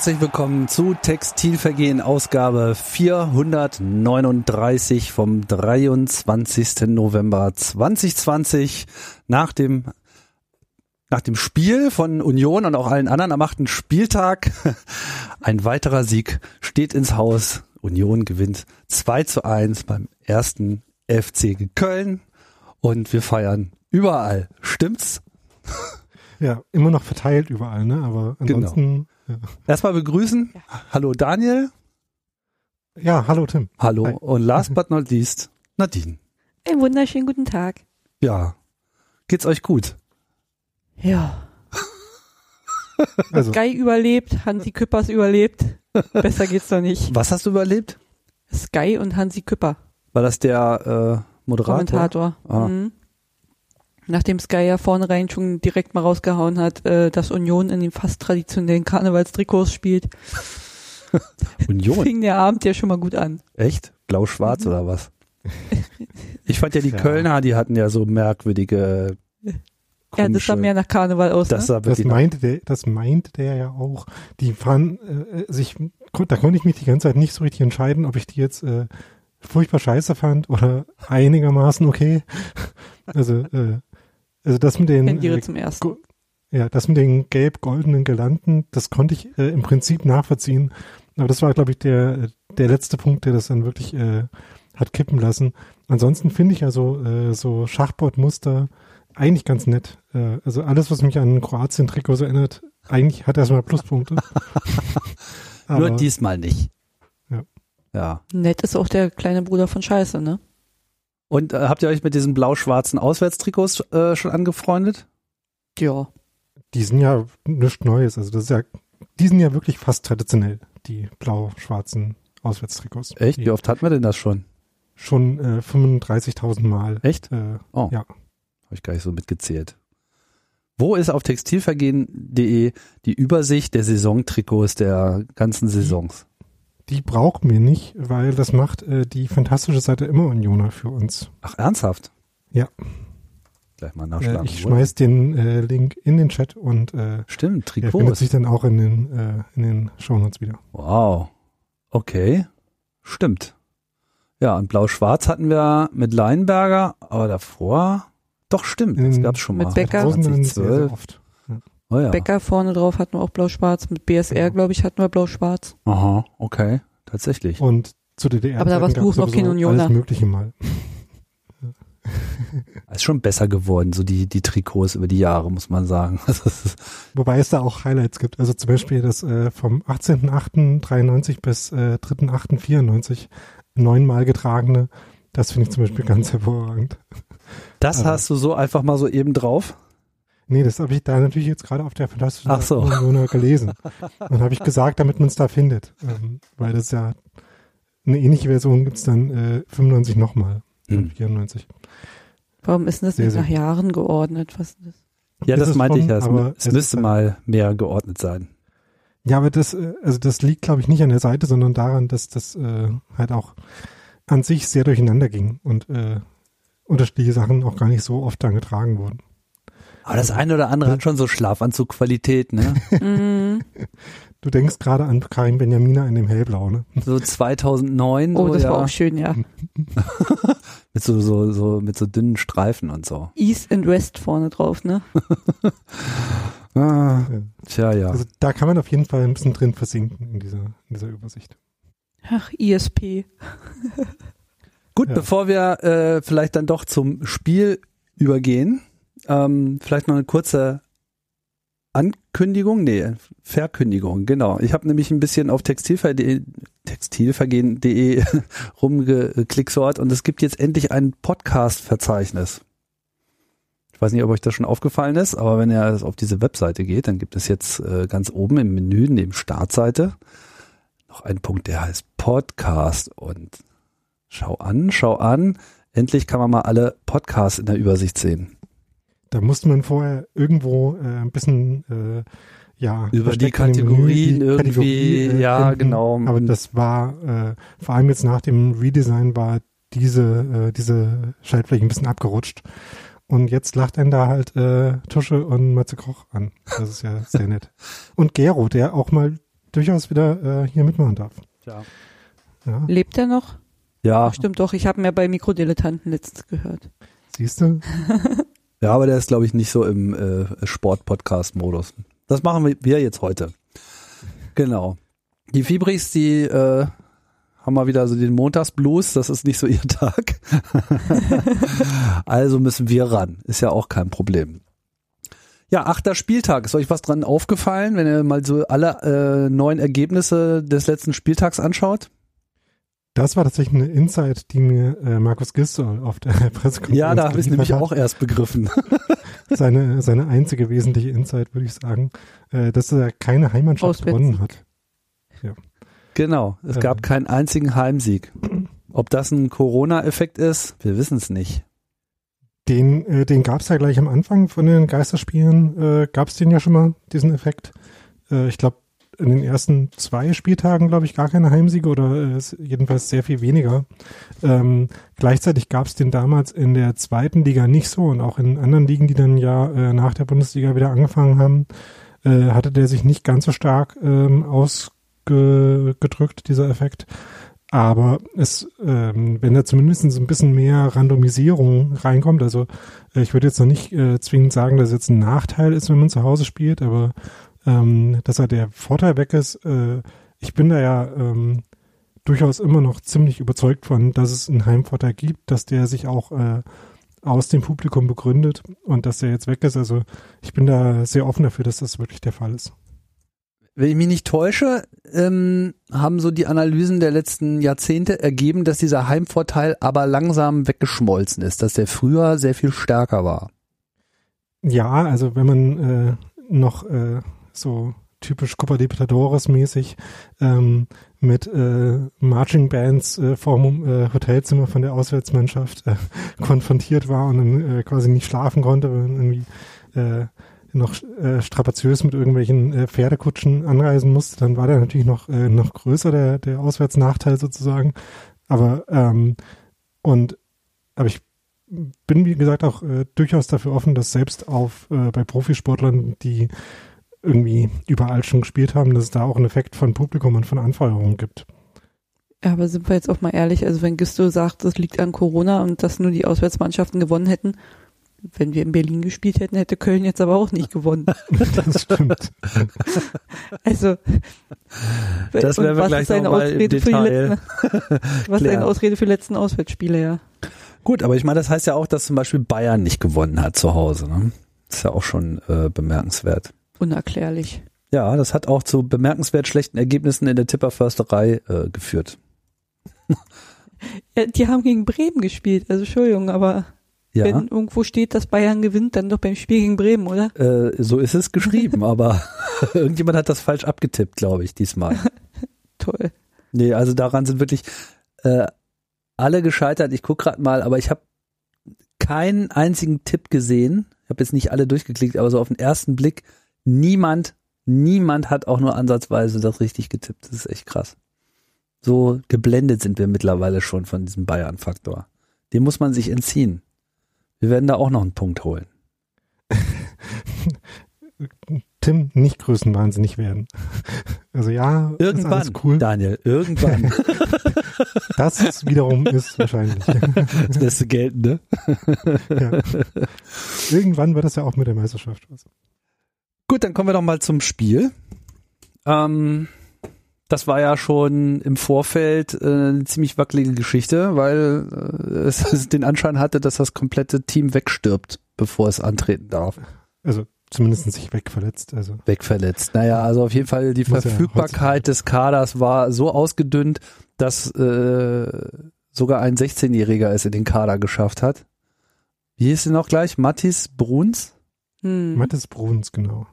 Herzlich willkommen zu Textilvergehen Ausgabe 439 vom 23. November 2020 nach dem nach dem Spiel von Union und auch allen anderen am achten Spieltag. Ein weiterer Sieg steht ins Haus. Union gewinnt 2 zu 1 beim ersten FC Köln und wir feiern überall. Stimmt's? Ja, immer noch verteilt überall, ne? Aber ansonsten. Genau. Erstmal begrüßen. Ja. Hallo Daniel. Ja, hallo Tim. Hallo. Hi. Und last but not least, Nadine. Einen wunderschönen guten Tag. Ja. Geht's euch gut? Ja. Also. Sky überlebt, Hansi Küppers überlebt. Besser geht's doch nicht. Was hast du überlebt? Sky und Hansi Küpper. War das der äh, Moderator? Kommentator. Ah. Mhm. Nachdem Sky ja vornherein schon direkt mal rausgehauen hat, äh, dass Union in den fast traditionellen Karnevalstrikots spielt. Union? Fing der Abend ja schon mal gut an. Echt? Blau-schwarz mhm. oder was? Ich fand ja die ja. Kölner, die hatten ja so merkwürdige ja, das sah mehr nach Karneval aus. Das, ne? das meinte der, das meinte der ja auch. Die fahren äh, sich, da konnte ich mich die ganze Zeit nicht so richtig entscheiden, ob ich die jetzt äh, furchtbar scheiße fand oder einigermaßen okay. Also, äh, also das mit den äh, zum ersten. Ja, das mit den gelb-goldenen Gelanden, das konnte ich äh, im Prinzip nachvollziehen. Aber das war, glaube ich, der, der letzte Punkt, der das dann wirklich äh, hat kippen lassen. Ansonsten finde ich ja so, äh, so Schachbordmuster eigentlich ganz nett. Äh, also alles, was mich an Kroatien-Trikots erinnert, eigentlich hat erstmal Pluspunkte. Nur diesmal nicht. Ja. ja. Nett ist auch der kleine Bruder von Scheiße, ne? Und äh, habt ihr euch mit diesen blau-schwarzen Auswärtstrikots äh, schon angefreundet? Ja. Die sind ja nichts Neues. Also das ist ja, die sind ja wirklich fast traditionell, die blau-schwarzen Auswärtstrikots. Echt? Wie oft hatten wir denn das schon? Schon äh, 35.000 Mal. Echt? Äh, oh. Ja. Habe ich gar nicht so mitgezählt. Wo ist auf textilvergehen.de die Übersicht der Saisontrikots der ganzen Saisons? Die brauchen wir nicht, weil das macht äh, die fantastische Seite immer Unioner für uns. Ach, ernsthaft? Ja. Gleich mal nachschlagen. Äh, ich schmeiß den äh, Link in den Chat und äh, Stimmt, Trikots. Der findet sich dann auch in den, äh, in den Shownotes wieder. Wow. Okay. Stimmt. Ja, und Blau-Schwarz hatten wir mit Leinberger, aber davor doch, stimmt. Das gab es schon mit mal. Becker. 2012. oft. Oh, ja. Becker vorne drauf hatten wir auch blau-schwarz. Mit BSR, ja. glaube ich, hatten wir blau-schwarz. Aha, okay. Tatsächlich. Und zu DDR. Aber da warst du noch kein Unioner. Alles mögliche mal. ist schon besser geworden, so die, die Trikots über die Jahre, muss man sagen. Wobei es da auch Highlights gibt. Also zum Beispiel das äh, vom 18.08.93 bis äh, 3.08.94 neunmal getragene. Das finde ich zum Beispiel ganz hervorragend. Das Aber hast du so einfach mal so eben drauf? Nee, das habe ich da natürlich jetzt gerade auf der Fantastischen Ach so. gelesen. Und habe ich gesagt, damit man es da findet. Ähm, weil das ja eine ähnliche Version gibt es dann äh, 95 nochmal. Hm. 94. Warum ist das sehr, nicht nach Jahren geordnet? Was ist das? Ja, das, das meinte von, ich ja. Es, es, es müsste halt mal mehr geordnet sein. Ja, aber das, äh, also das liegt, glaube ich, nicht an der Seite, sondern daran, dass das äh, halt auch an sich sehr durcheinander ging und äh, unterschiedliche Sachen auch gar nicht so oft dann getragen wurden. Aber das eine oder andere hat schon so Schlafanzugqualität, ne? Du denkst gerade an Karim Benjamina in dem Hellblau, ne? So 2009. Oh, so, das ja. war auch schön, ja. mit so, so, so, mit so dünnen Streifen und so. East and West vorne drauf, ne? ah, tja, ja. Also da kann man auf jeden Fall ein bisschen drin versinken in dieser, in dieser Übersicht. Ach, ISP. Gut, ja. bevor wir äh, vielleicht dann doch zum Spiel übergehen, ähm, vielleicht noch eine kurze Ankündigung, nee, Verkündigung, genau. Ich habe nämlich ein bisschen auf Textilver textilvergehen.de rumgeklicksort und es gibt jetzt endlich ein Podcast-Verzeichnis. Ich weiß nicht, ob euch das schon aufgefallen ist, aber wenn ihr auf diese Webseite geht, dann gibt es jetzt äh, ganz oben im Menü neben Startseite noch einen Punkt, der heißt Podcast und schau an, schau an. Endlich kann man mal alle Podcasts in der Übersicht sehen. Da musste man vorher irgendwo äh, ein bisschen äh, ja über die Kategorien Menü, die irgendwie, Kategorie, äh, ja finden. genau. Aber das war äh, vor allem jetzt nach dem Redesign war diese äh, diese Schaltfläche ein bisschen abgerutscht. Und jetzt lacht einen da halt äh, Tusche und Matze Koch an. Das ist ja sehr nett. Und Gero, der auch mal durchaus wieder äh, hier mitmachen darf. Ja. Ja, Lebt er noch? Ja, Stimmt doch, ich habe ihn ja bei Mikrodilettanten letztens gehört. siehst du? ja, aber der ist, glaube ich, nicht so im äh, Sport-Podcast-Modus. Das machen wir- jetzt heute. Genau. Die Fibris, die äh, haben mal wieder so den Montagsblues, das ist nicht so ihr Tag. also müssen wir ran. Ist ja auch kein Problem. Ja, achter Spieltag. Ist euch was dran aufgefallen, wenn ihr mal so alle äh, neuen Ergebnisse des letzten Spieltags anschaut? Das war tatsächlich eine Insight, die mir äh, Markus Gisdol auf der Pressekonferenz Ja, da habe ich nämlich hat. auch erst begriffen. Seine, seine einzige wesentliche Insight, würde ich sagen, äh, dass er keine Heimmannschaft gewonnen hat. Genau, es Ja. gab keinen einzigen Heimsieg. Ob das ein Corona-Effekt ist, wir wissen es nicht. Den, äh, den gab es ja gleich am Anfang von den Geisterspielen, äh, gab es den ja schon mal, diesen Effekt. Äh, ich glaube, in den ersten zwei Spieltagen, glaube ich, gar keine Heimsiege oder äh, jedenfalls sehr viel weniger. Ähm, gleichzeitig gab es den damals in der zweiten Liga nicht so und auch in anderen Ligen, die dann ja äh, nach der Bundesliga wieder angefangen haben, äh, hatte der sich nicht ganz so stark ähm, ausgedrückt, dieser Effekt. Aber es, ähm, wenn da zumindest ein bisschen mehr Randomisierung reinkommt, also äh, ich würde jetzt noch nicht äh, zwingend sagen, dass es jetzt ein Nachteil ist, wenn man zu Hause spielt, aber ähm, dass halt der Vorteil weg ist, äh, ich bin da ja ähm, durchaus immer noch ziemlich überzeugt von, dass es einen Heimvorteil gibt, dass der sich auch äh, aus dem Publikum begründet und dass der jetzt weg ist. Also ich bin da sehr offen dafür, dass das wirklich der Fall ist. Wenn ich mich nicht täusche, ähm, haben so die Analysen der letzten Jahrzehnte ergeben, dass dieser Heimvorteil aber langsam weggeschmolzen ist, dass der früher sehr viel stärker war. Ja, also wenn man äh, noch äh, so typisch Copa Libertadores mäßig ähm, mit äh, Marching Bands äh, vorm äh, Hotelzimmer von der Auswärtsmannschaft äh, konfrontiert war und dann äh, quasi nicht schlafen konnte, weil irgendwie äh, noch äh, strapaziös mit irgendwelchen äh, Pferdekutschen anreisen musste, dann war der natürlich noch äh, noch größer der der Auswärtsnachteil sozusagen. Aber ähm, und aber ich bin wie gesagt auch äh, durchaus dafür offen, dass selbst auf äh, bei Profisportlern, die irgendwie überall schon gespielt haben, dass es da auch einen Effekt von Publikum und von Anfeuerung gibt. Ja, aber sind wir jetzt auch mal ehrlich, also wenn Gisto sagt, das liegt an Corona und dass nur die Auswärtsmannschaften gewonnen hätten, wenn wir in Berlin gespielt hätten, hätte Köln jetzt aber auch nicht gewonnen. Das stimmt. Also Das werden wir was gleich ist eine Ausrede für die letzten, was eine Ausrede für die letzten Auswärtsspiele, ja. Gut, aber ich meine, das heißt ja auch, dass zum Beispiel Bayern nicht gewonnen hat zu Hause. Ne? Das ist ja auch schon äh, bemerkenswert. Unerklärlich. Ja, das hat auch zu bemerkenswert schlechten Ergebnissen in der Tipperförsterei äh, geführt. Ja, die haben gegen Bremen gespielt, also Entschuldigung, aber Ja, wenn irgendwo steht, dass Bayern gewinnt, dann doch beim Spiel gegen Bremen, oder? äh, so ist es geschrieben, aber irgendjemand hat das falsch abgetippt, glaube ich, diesmal. Toll. Nee, also daran sind wirklich äh, alle gescheitert. Ich gucke gerade mal, aber ich habe keinen einzigen Tipp gesehen. Ich habe jetzt nicht alle durchgeklickt, aber so auf den ersten Blick niemand, niemand hat auch nur ansatzweise das richtig getippt. Das ist echt krass. So geblendet sind wir mittlerweile schon von diesem Bayern-Faktor. Dem muss man sich entziehen. Wir werden da auch noch einen Punkt holen. Tim, nicht größenwahnsinnig werden. Also ja, ist Irgendwann, alles cool. Daniel, irgendwann. Das ist wiederum ist wahrscheinlich. das lässt du gelten, ne? ja. Irgendwann wird das ja auch mit der Meisterschaft. Gut, dann kommen wir doch mal zum Spiel. Ähm, das war ja schon im Vorfeld äh, eine ziemlich wackelige Geschichte, weil äh, es den Anschein hatte, dass das komplette Team wegstirbt, bevor es antreten darf. Also zumindest sich wegverletzt. Also Wegverletzt. Naja, also auf jeden Fall die Muss ja Verfügbarkeit des Kaders war so ausgedünnt, dass äh, sogar ein 16-Jähriger es in den Kader geschafft hat. Wie hieß sie noch gleich? Mattis Bruns? Hm. Mathis Bruns, genau.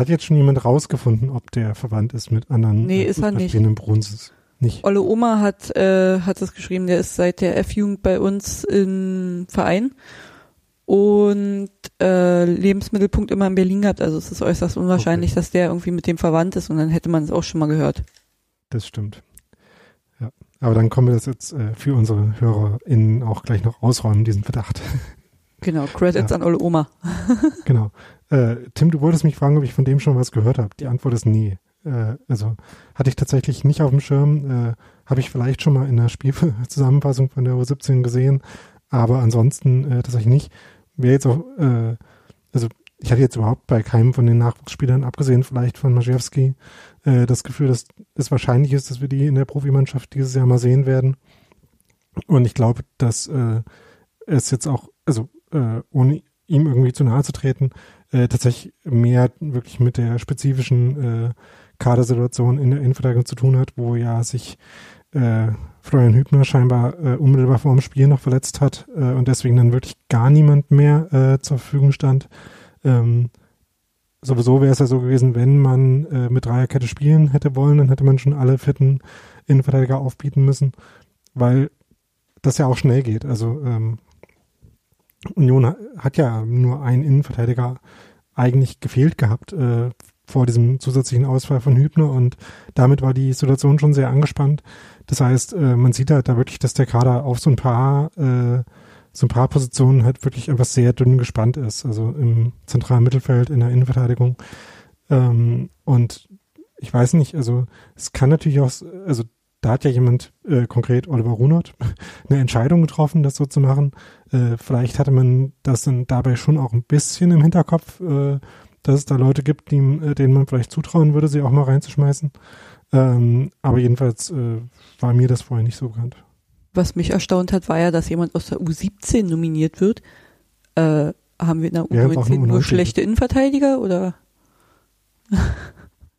Hat jetzt schon jemand rausgefunden, ob der verwandt ist mit anderen Nee, äh, ist er nicht. Brunses? Nicht. Olle Oma hat, äh, hat das geschrieben, der ist seit der F-Jugend bei uns im Verein und äh, Lebensmittelpunkt immer in Berlin gehabt. Also es ist äußerst unwahrscheinlich, dass der irgendwie mit dem verwandt ist und dann hätte man es auch schon mal gehört. Das stimmt. Ja. Aber dann kommen wir das jetzt äh, für unsere HörerInnen auch gleich noch ausräumen, diesen Verdacht. Genau, Credits Ja. an Olle Oma. genau. Äh, Tim, du wolltest mich fragen, ob ich von dem schon was gehört habe. Die Antwort ist nee. äh, also hatte ich tatsächlich nicht auf dem Schirm. Äh, Habe ich vielleicht schon mal in der Spielzusammenfassung von der U17 gesehen, aber ansonsten äh, tatsächlich nicht. Wäre jetzt auch, äh, also ich hatte jetzt überhaupt bei keinem von den Nachwuchsspielern, abgesehen vielleicht von Maciejewski, äh, das Gefühl, dass es wahrscheinlich ist, dass wir die in der Profimannschaft dieses Jahr mal sehen werden. Und ich glaube, dass es jetzt auch, also äh, ohne ihm irgendwie zu nahe zu treten, äh, tatsächlich mehr wirklich mit der spezifischen äh, Kadersituation in der Innenverteidigung zu tun hat, wo ja sich äh, Florian Hübner scheinbar äh, unmittelbar vor dem Spiel noch verletzt hat äh, und deswegen dann wirklich gar niemand mehr äh, zur Verfügung stand. Ähm, sowieso wäre es ja so gewesen, wenn man äh, mit Dreierkette spielen hätte wollen, dann hätte man schon alle fitten Innenverteidiger aufbieten müssen, weil das ja auch schnell geht. Also ähm, Union hat ja nur einen Innenverteidiger eigentlich gefehlt gehabt äh, vor diesem zusätzlichen Ausfall von Hübner und damit war die Situation schon sehr angespannt. Das heißt, äh, man sieht halt da wirklich, dass der Kader auf so ein paar äh, so ein paar Positionen halt wirklich einfach sehr dünn gespannt ist. Also im zentralen Mittelfeld, in der Innenverteidigung. Ähm, und ich weiß nicht, also es kann natürlich auch, also da hat ja jemand, äh, konkret Oliver Runert, eine Entscheidung getroffen, das so zu machen. Äh, vielleicht hatte man das dann dabei schon auch ein bisschen im Hinterkopf, äh, dass es da Leute gibt, die, äh, denen man vielleicht zutrauen würde, sie auch mal reinzuschmeißen. Ähm, aber jedenfalls äh, war mir das vorher nicht so bekannt. Was mich erstaunt hat, war ja, dass jemand aus der U17 nominiert wird. Äh, haben wir in der U19 ja, nur schlechte Innenverteidiger oder?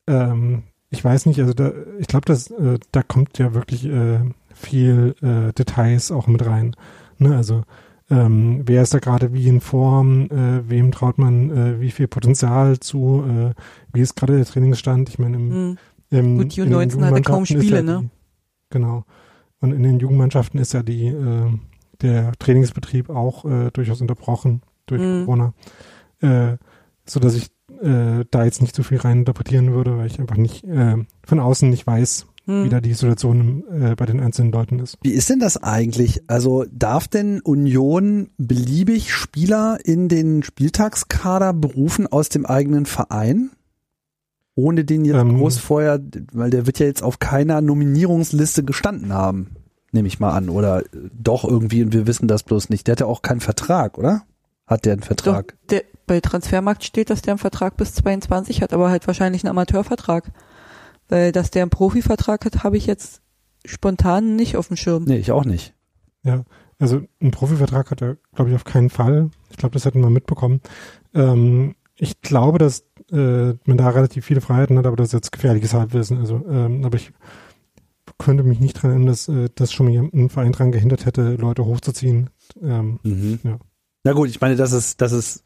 ähm, ich weiß nicht, also da, ich glaube, dass äh, da kommt ja wirklich äh, viel äh, Details auch mit rein. Ne? Also ähm, wer ist da gerade wie in Form, äh, wem traut man äh, wie viel Potenzial zu, äh, wie ist gerade der Trainingsstand? Ich meine, im, hm. im Gut, die U19 hatte kaum Spiele, ja ne? genau. Und in den Jugendmannschaften ist ja die äh, der Trainingsbetrieb auch äh, durchaus unterbrochen durch hm. Corona. Äh, so dass ich äh, da jetzt nicht so viel rein interpretieren würde, weil ich einfach nicht äh, von außen nicht weiß, hm. wie da die Situation äh, bei den einzelnen Leuten ist. Wie ist denn das eigentlich? Also darf denn Union beliebig Spieler in den Spieltagskader berufen aus dem eigenen Verein? Ohne den jetzt ähm, groß vorher, weil der wird ja jetzt auf keiner Nominierungsliste gestanden haben, nehme ich mal an. Oder doch irgendwie und wir wissen das bloß nicht. Der hat ja auch keinen Vertrag, oder? Hat der einen Vertrag? Doch, der, bei Transfermarkt steht, dass der einen Vertrag bis 22 hat, aber halt wahrscheinlich einen Amateurvertrag. Weil, dass der einen Profivertrag hat, habe ich jetzt spontan nicht auf dem Schirm. Nee, ich auch nicht. Ja, also einen Profivertrag hat er, glaube ich, auf keinen Fall. Ich glaube, das hätten wir mitbekommen. Ähm, ich glaube, dass äh, man da relativ viele Freiheiten hat, aber das ist jetzt gefährliches Halbwissen. Also, ähm, aber ich könnte mich nicht dran erinnern, dass, äh, dass schon mal ein Verein dran gehindert hätte, Leute hochzuziehen. Ähm, mhm. ja. Na gut, ich meine, das ist, das ist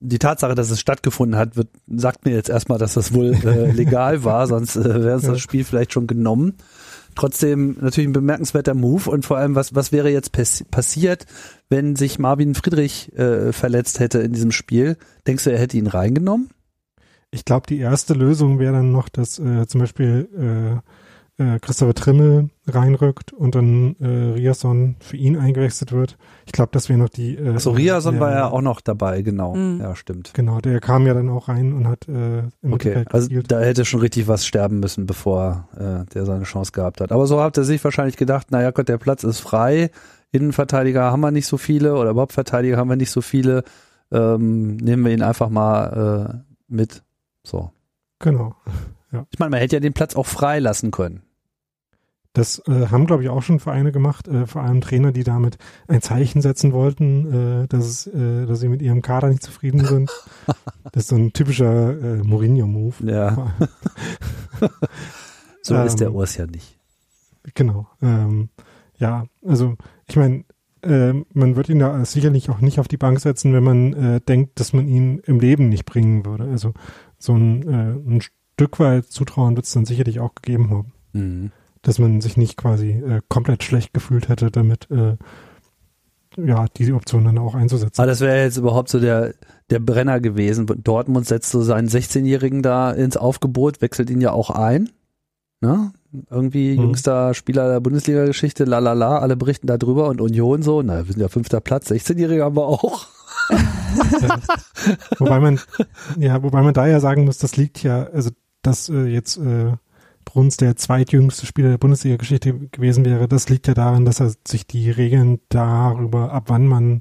die Tatsache, dass es stattgefunden hat, wird, sagt mir jetzt erstmal, dass das wohl äh, legal war, sonst äh, wäre uns das Spiel vielleicht schon genommen. Trotzdem natürlich ein bemerkenswerter Move und vor allem, was, was wäre jetzt passiert, wenn sich Marvin Friedrich äh, verletzt hätte in diesem Spiel? Denkst du, er hätte ihn reingenommen? Ich glaube, die erste Lösung wäre dann noch, dass äh, zum Beispiel äh, äh, Christopher Trimmel reinrückt und dann äh, Riason für ihn eingewechselt wird. Ich glaube, das wäre noch die. Äh, Achso, Riason der, war ja auch noch dabei, genau. Mhm. Ja, stimmt. Genau, der kam ja dann auch rein und hat äh, im Okay, also da hätte schon richtig was sterben müssen, bevor äh, der seine Chance gehabt hat. Aber so hat er sich wahrscheinlich gedacht, naja Gott, der Platz ist frei. Innenverteidiger haben wir nicht so viele oder überhaupt Verteidiger haben wir nicht so viele. Ähm, nehmen wir ihn einfach mal äh, mit. So. Genau. Ja. Ich meine, man hätte ja den Platz auch frei lassen können. Das äh, haben, glaube ich, auch schon Vereine gemacht, äh, vor allem Trainer, die damit ein Zeichen setzen wollten, äh, dass, äh, dass sie mit ihrem Kader nicht zufrieden sind. das ist so ein typischer äh, Mourinho-Move. Ja. so ähm, ist der ähm, Urs ja nicht. Genau. Ähm, ja, also ich meine, äh, man wird ihn da sicherlich auch nicht auf die Bank setzen, wenn man äh, denkt, dass man ihn im Leben nicht bringen würde. Also so ein, äh, ein Stück weit Zutrauen wird es dann sicherlich auch gegeben haben. Mhm dass man sich nicht quasi äh, komplett schlecht gefühlt hätte, damit äh, ja diese Option dann auch einzusetzen. Aber das wäre jetzt überhaupt so der der Brenner gewesen. Dortmund setzt so seinen 16-Jährigen da ins Aufgebot, wechselt ihn ja auch ein. Ne? Irgendwie mhm. jüngster Spieler der Bundesliga-Geschichte, la la la, alle berichten darüber und Union so, na, wir sind ja fünfter Platz, 16-Jährige haben wir auch. ja. Wobei man, ja, wobei man da ja sagen muss, das liegt ja, also dass äh, jetzt äh, Bruns der zweitjüngste Spieler der Bundesliga-Geschichte gewesen wäre, das liegt ja daran, dass er sich die Regeln darüber, ab wann man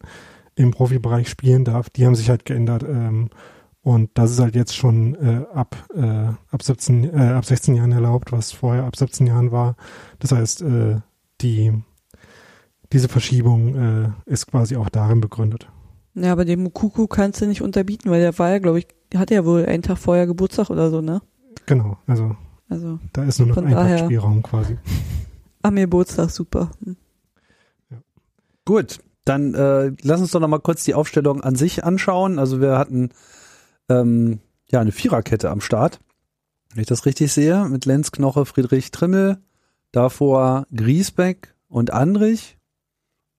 im Profibereich spielen darf, die haben sich halt geändert. Ähm, und das ist halt jetzt schon äh, ab, äh, ab, 17, äh, ab 16 Jahren erlaubt, was vorher ab 17 Jahren war. Das heißt, äh, die, diese Verschiebung äh, ist quasi auch darin begründet. Ja, aber den Mukuku kannst du nicht unterbieten, weil der war ja, glaube ich, hat ja wohl einen Tag vorher Geburtstag oder so, ne? Genau, also, Also da ist nur noch ein Spielraum quasi. am Geburtstag, super. Hm. Gut, dann äh, lass uns doch noch mal kurz die Aufstellung an sich anschauen. Also wir hatten ähm, ja eine Viererkette am Start, wenn ich das richtig sehe, mit Lenz Knoche, Friedrich Trimmel, davor Griesbeck und Andrich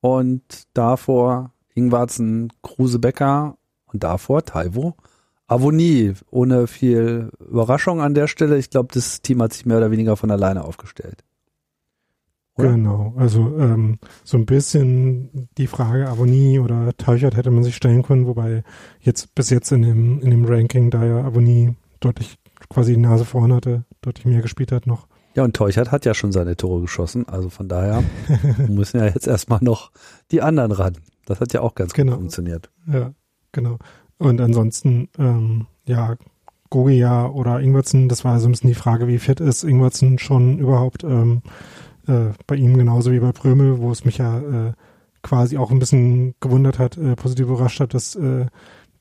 und davor Ingwarzen, Kruse Becker und davor Taivo Avonie. Ohne viel Überraschung an der Stelle. Ich glaube, das Team hat sich mehr oder weniger von alleine aufgestellt. Oder? Genau, also ähm, so ein bisschen die Frage Avonie oder Teuchert hätte man sich stellen können, wobei jetzt bis jetzt in dem, in dem Ranking, da ja Avonie deutlich quasi die Nase vorn hatte, deutlich mehr gespielt hat noch. Ja, und Teuchert hat ja schon seine Tore geschossen, also von daher müssen ja jetzt erstmal noch die anderen ran. Das hat ja auch ganz Genau. gut funktioniert. Ja, genau. Und ansonsten, ähm, ja, Gogia oder Ingwertsen, das war so ein bisschen die Frage, wie fit ist Ingwertsen schon überhaupt ähm, äh, bei ihm genauso wie bei Prömel, wo es mich ja äh, quasi auch ein bisschen gewundert hat, äh, positiv überrascht hat, dass äh,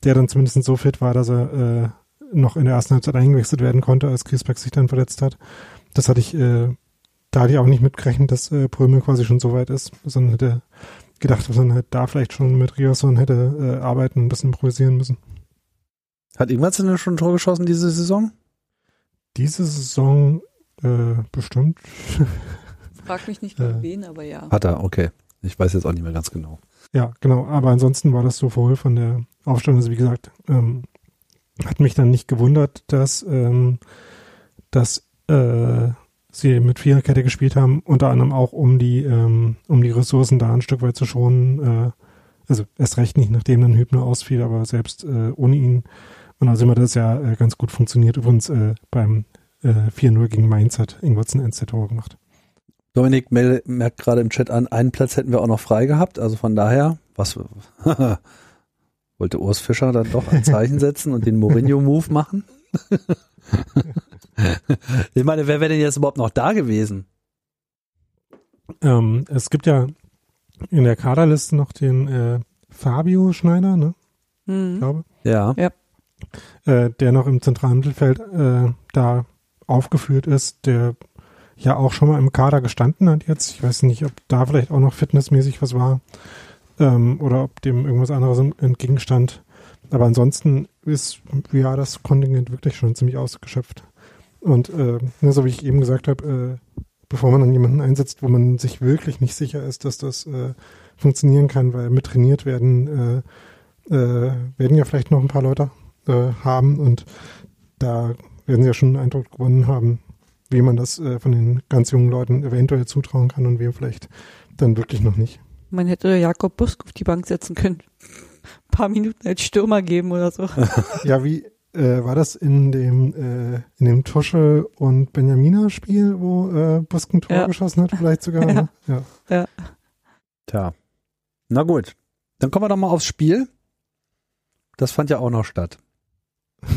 der dann zumindest so fit war, dass er äh, noch in der ersten Halbzeit eingewechselt werden konnte, als Griesbeck sich dann verletzt hat. Das hatte ich, äh, da hatte ich auch nicht mitgerechnet, dass äh, Prömel quasi schon so weit ist, sondern hätte gedacht, dass man halt da vielleicht schon mit Riosson hätte äh, arbeiten, ein bisschen improvisieren müssen. Hat irgendwas denn schon ein Tor geschossen diese Saison? Diese Saison äh, bestimmt. Frag mich nicht Äh. gegen wen, aber ja. Hat er, okay. Ich weiß jetzt auch nicht mehr ganz genau. Ja, genau. Aber ansonsten war das so voll von der Aufstellung. Also wie gesagt, ähm, hat mich dann nicht gewundert, dass, ähm, dass äh, sie mit Viererkette gespielt haben, unter anderem auch um die, ähm, um die Ressourcen da ein Stück weit zu schonen. Äh, also erst recht nicht, nachdem dann Hübner ausfiel, aber selbst äh, ohne ihn. Und also immer das ja äh, ganz gut funktioniert. Übrigens äh, beim äh, 4-0 gegen Mainz hat Ingwertsen ein Tor gemacht. Dominik mel- merkt gerade im Chat an, einen Platz hätten wir auch noch frei gehabt. Also von daher, was wollte Urs Fischer dann doch ein Zeichen setzen und den Mourinho-Move machen? ich meine, wer wäre denn jetzt überhaupt noch da gewesen? Ähm, es gibt ja in der Kaderliste noch den äh, Fabio Schneider, ne, ich Hm. glaube, Ja. äh, der noch im zentralen Mittelfeld äh, da aufgeführt ist, der ja auch schon mal im Kader gestanden hat jetzt. Ich weiß nicht, ob da vielleicht auch noch fitnessmäßig was war ähm, oder ob dem irgendwas anderes entgegenstand. Aber ansonsten ist ja das Kontingent wirklich schon ziemlich ausgeschöpft. Und äh, ne, so wie ich eben gesagt habe, äh, bevor man dann jemanden einsetzt, wo man sich wirklich nicht sicher ist, dass das äh, funktionieren kann, weil mit trainiert werden, äh, äh, werden ja vielleicht noch ein paar Leute äh, haben und da werden sie ja schon einen Eindruck gewonnen haben, wie man das äh, von den ganz jungen Leuten eventuell zutrauen kann und wem vielleicht dann wirklich noch nicht. Man hätte Jakob Busk auf die Bank setzen können. Ein paar Minuten als Stürmer geben oder so. Ja, wie äh, war das in dem äh, in dem Tusche und Benjamina Spiel, wo äh, Busk ein Tor Ja. geschossen hat, vielleicht sogar? Ja. Ne? ja. Tja. Na gut. Dann kommen wir doch mal aufs Spiel. Das fand ja auch noch statt.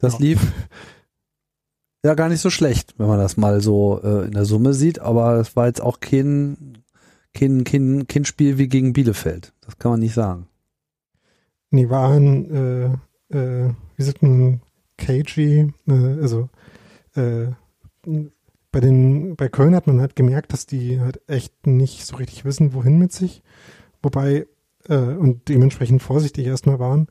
Das Ja. lief ja gar nicht so schlecht, wenn man das mal so äh, in der Summe sieht, aber es war jetzt auch kein, kein, kein, kein Spiel wie gegen Bielefeld. Das kann man nicht sagen. Nee, waren, äh, äh, wie sagt man, cagey, äh, also äh, bei den, bei Köln hat man halt gemerkt, dass die halt echt nicht so richtig wissen, wohin mit sich. Wobei, äh, und dementsprechend vorsichtig erstmal waren,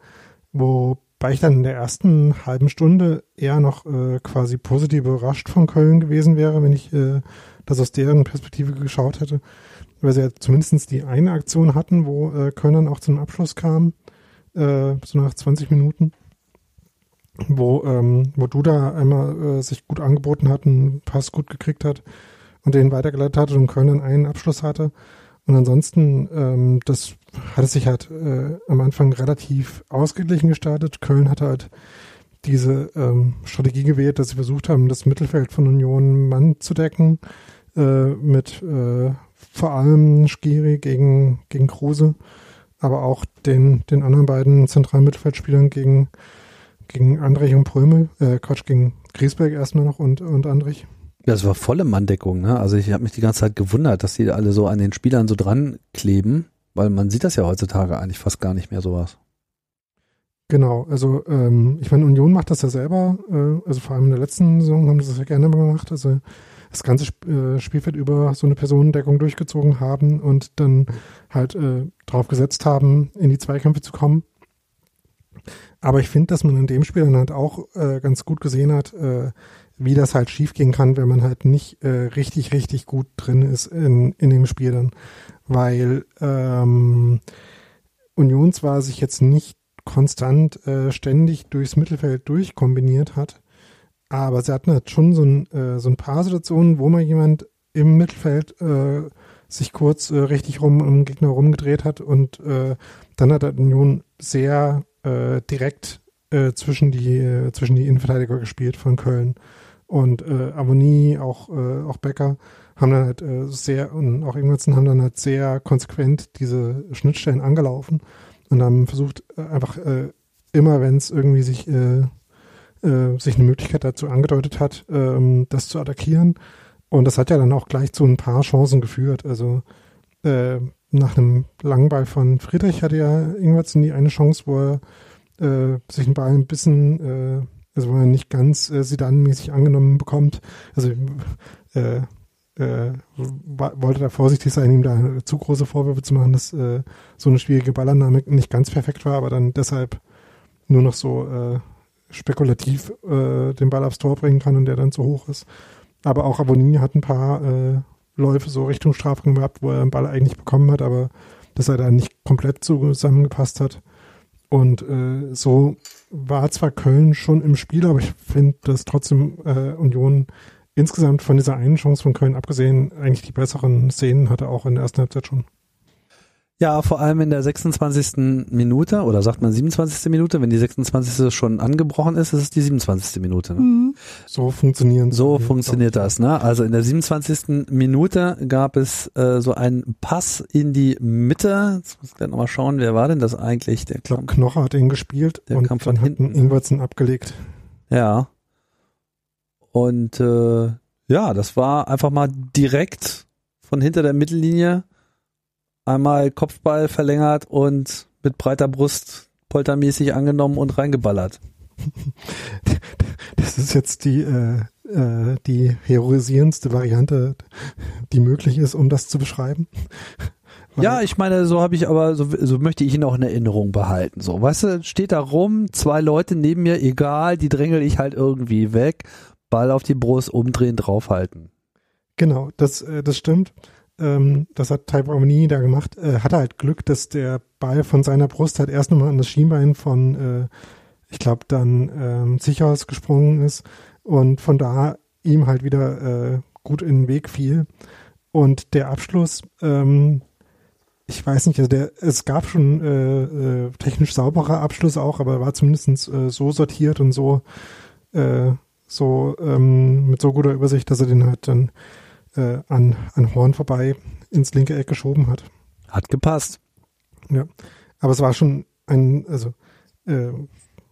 wobei ich dann in der ersten halben Stunde eher noch äh, quasi positiv überrascht von Köln gewesen wäre, wenn ich äh, das aus deren Perspektive geschaut hätte. Weil sie ja zumindest die eine Aktion hatten, wo äh, Köln dann auch zum Abschluss kam äh, so nach 20 Minuten, wo, ähm, wo Duda einmal äh, sich gut angeboten hat, einen Pass gut gekriegt hat und den weitergeleitet hatte und Köln dann einen Abschluss hatte. Und ansonsten, ähm, das hat sich halt äh, am Anfang relativ ausgeglichen gestartet. Köln hatte halt diese ähm, Strategie gewählt, dass sie versucht haben, das Mittelfeld von Union Mann zu decken, äh, mit äh, vor allem Skiri gegen, gegen Kruse, aber auch den, den anderen beiden zentralen Mittelfeldspielern gegen, gegen Andrich und Prömel, äh, Quatsch, gegen Griesberg erstmal noch und, und Andrich. Das war volle Manndeckung, ne? Also ich habe mich die ganze Zeit gewundert, dass die alle so an den Spielern so dran kleben, weil man sieht das ja heutzutage eigentlich fast gar nicht mehr sowas. Genau, also ähm, ich meine, Union macht das ja selber, äh, also vor allem in der letzten Saison haben sie das ja gerne gemacht, also das ganze Sp äh, Spielfeld über so eine Personendeckung durchgezogen haben und dann halt äh, drauf gesetzt haben, in die Zweikämpfe zu kommen. Aber ich finde, dass man in dem Spiel dann halt auch äh, ganz gut gesehen hat, äh, wie das halt schiefgehen kann, wenn man halt nicht äh, richtig, richtig gut drin ist in, in dem Spiel dann. Weil ähm, Union zwar sich jetzt nicht konstant äh, ständig durchs Mittelfeld durchkombiniert hat, aber sie hatten halt schon so ein, äh, so ein paar Situationen, wo mal jemand im Mittelfeld äh, sich kurz äh, richtig rum um den Gegner rumgedreht hat und äh, dann hat Union sehr äh, direkt äh, zwischen die äh, zwischen die Innenverteidiger gespielt von Köln und äh, Avoni, auch äh, auch Becker haben dann halt äh, sehr und auch Ingwertsen haben dann halt sehr konsequent diese Schnittstellen angelaufen und haben versucht äh, einfach äh, immer, wenn es irgendwie sich äh, äh, sich eine Möglichkeit dazu angedeutet hat, ähm, das zu attackieren. Und das hat ja dann auch gleich zu ein paar Chancen geführt. Also äh, nach einem langen Ball von Friedrich hatte ja Ingwertsen die eine Chance, wo er äh, sich den Ball ein bisschen, äh, also wo er nicht ganz äh, Sidan-mäßig angenommen bekommt. Also äh, äh, wollte da vorsichtig sein, ihm da zu große Vorwürfe zu machen, dass äh, so eine schwierige Ballannahme nicht ganz perfekt war, aber dann deshalb nur noch so äh, spekulativ äh, den Ball aufs Tor bringen kann und der dann zu hoch ist. Aber auch Aboni hat ein paar äh, Läufe so Richtung Strafraum gehabt, wo er den Ball eigentlich bekommen hat, aber dass er da nicht komplett zusammengepasst hat. Und äh, so war zwar Köln schon im Spiel, aber ich finde, dass trotzdem äh, Union insgesamt von dieser einen Chance von Köln abgesehen eigentlich die besseren Szenen hatte, auch in der ersten Halbzeit schon. Ja, vor allem in der 26. Minute oder sagt man 27. Minute, wenn die 26. schon angebrochen ist, ist es die 27. Minute. Ne? Mhm. So funktionieren. So funktioniert das. Ne? Also in der 27. Minute gab es äh, so einen Pass in die Mitte. Jetzt muss ich gleich nochmal schauen, wer war denn das eigentlich? Der ich glaube, Knocher hat ihn gespielt der und kam von hinten Ingwertsen abgelegt. Ja. Und äh, ja, das war einfach mal direkt von hinter der Mittellinie einmal Kopfball verlängert und mit breiter Brust poltermäßig angenommen und reingeballert. Das ist jetzt die, äh, äh, die heroisierendste Variante, die möglich ist, um das zu beschreiben. Ja, ich meine, so habe ich aber, so, so möchte ich ihn auch in Erinnerung behalten. So, weißt du, steht da rum, zwei Leute neben mir, egal, die drängel ich halt irgendwie weg, Ball auf die Brust, umdrehen, draufhalten. Genau, das, äh, das stimmt ähm, das hat Ty Bromini da gemacht, äh, hatte halt Glück, dass der Ball von seiner Brust halt erst nochmal an das Schienbein von, äh, ich glaube, dann ähm, Zichhaus gesprungen ist und von da ihm halt wieder äh, gut in den Weg fiel. Und der Abschluss, ähm, ich weiß nicht, also der, es gab schon äh, äh, technisch sauberer Abschluss auch, aber war zumindest äh, so sortiert und so, äh, so ähm, mit so guter Übersicht, dass er den halt dann äh, an, an Horn vorbei ins linke Eck geschoben hat. Hat gepasst. Ja, aber es war schon ein, also äh,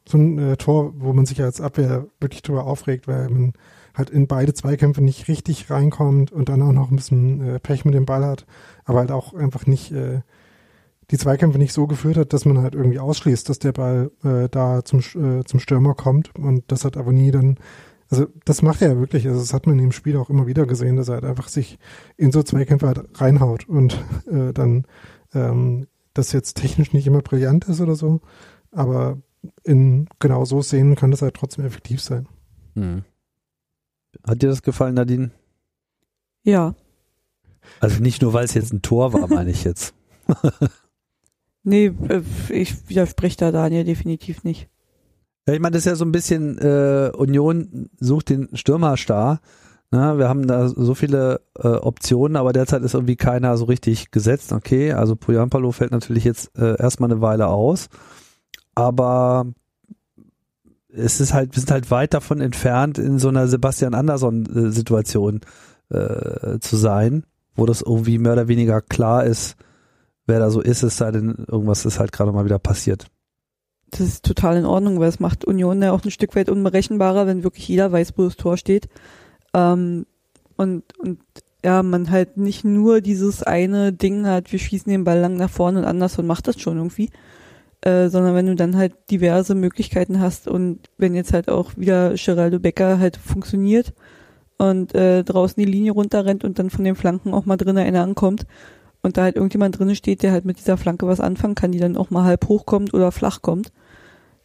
so ein äh, Tor, wo man sich als Abwehr wirklich drüber aufregt, weil man halt in beide Zweikämpfe nicht richtig reinkommt und dann auch noch ein bisschen äh, Pech mit dem Ball hat, aber halt auch einfach nicht äh, die Zweikämpfe nicht so geführt hat, dass man halt irgendwie ausschließt, dass der Ball äh, da zum, äh, zum Stürmer kommt und das hat aber nie dann also das macht er ja wirklich. Also das hat man im Spiel auch immer wieder gesehen, dass er halt einfach sich in so Zweikämpfe halt reinhaut und äh, dann ähm, das jetzt technisch nicht immer brillant ist oder so, aber in genau so Szenen kann das halt trotzdem effektiv sein. Hm. Hat dir das gefallen, Nadine? Ja. Also nicht nur, weil es jetzt ein Tor war, meine ich jetzt. nee, äh, ich widerspreche da Daniel definitiv nicht. Ja, ich meine, das ist ja so ein bisschen äh, Union sucht den Stürmerstar. Ne? Wir haben da so viele äh, Optionen, aber derzeit ist irgendwie keiner so richtig gesetzt. Okay, also Poyampalo fällt natürlich jetzt äh, erstmal eine Weile aus. Aber es ist halt, wir sind halt weit davon entfernt, in so einer Sebastian Andersson-Situation äh, zu sein, wo das irgendwie mehr oder weniger klar ist, wer da so ist, es sei denn, irgendwas ist halt gerade mal wieder passiert. Das ist total in Ordnung, weil es macht Union ja auch ein Stück weit unberechenbarer, wenn wirklich jeder weiß, wo das Tor steht. Ähm, und, und ja, man halt nicht nur dieses eine Ding hat, wir schießen den Ball lang nach vorne und anders und macht das schon irgendwie, äh, sondern wenn du dann halt diverse Möglichkeiten hast und wenn jetzt halt auch wieder Geraldo Becker halt funktioniert und äh, draußen die Linie runterrennt und dann von den Flanken auch mal drinnen einer ankommt und da halt irgendjemand drinnen steht, der halt mit dieser Flanke was anfangen kann, die dann auch mal halb hoch kommt oder flach kommt,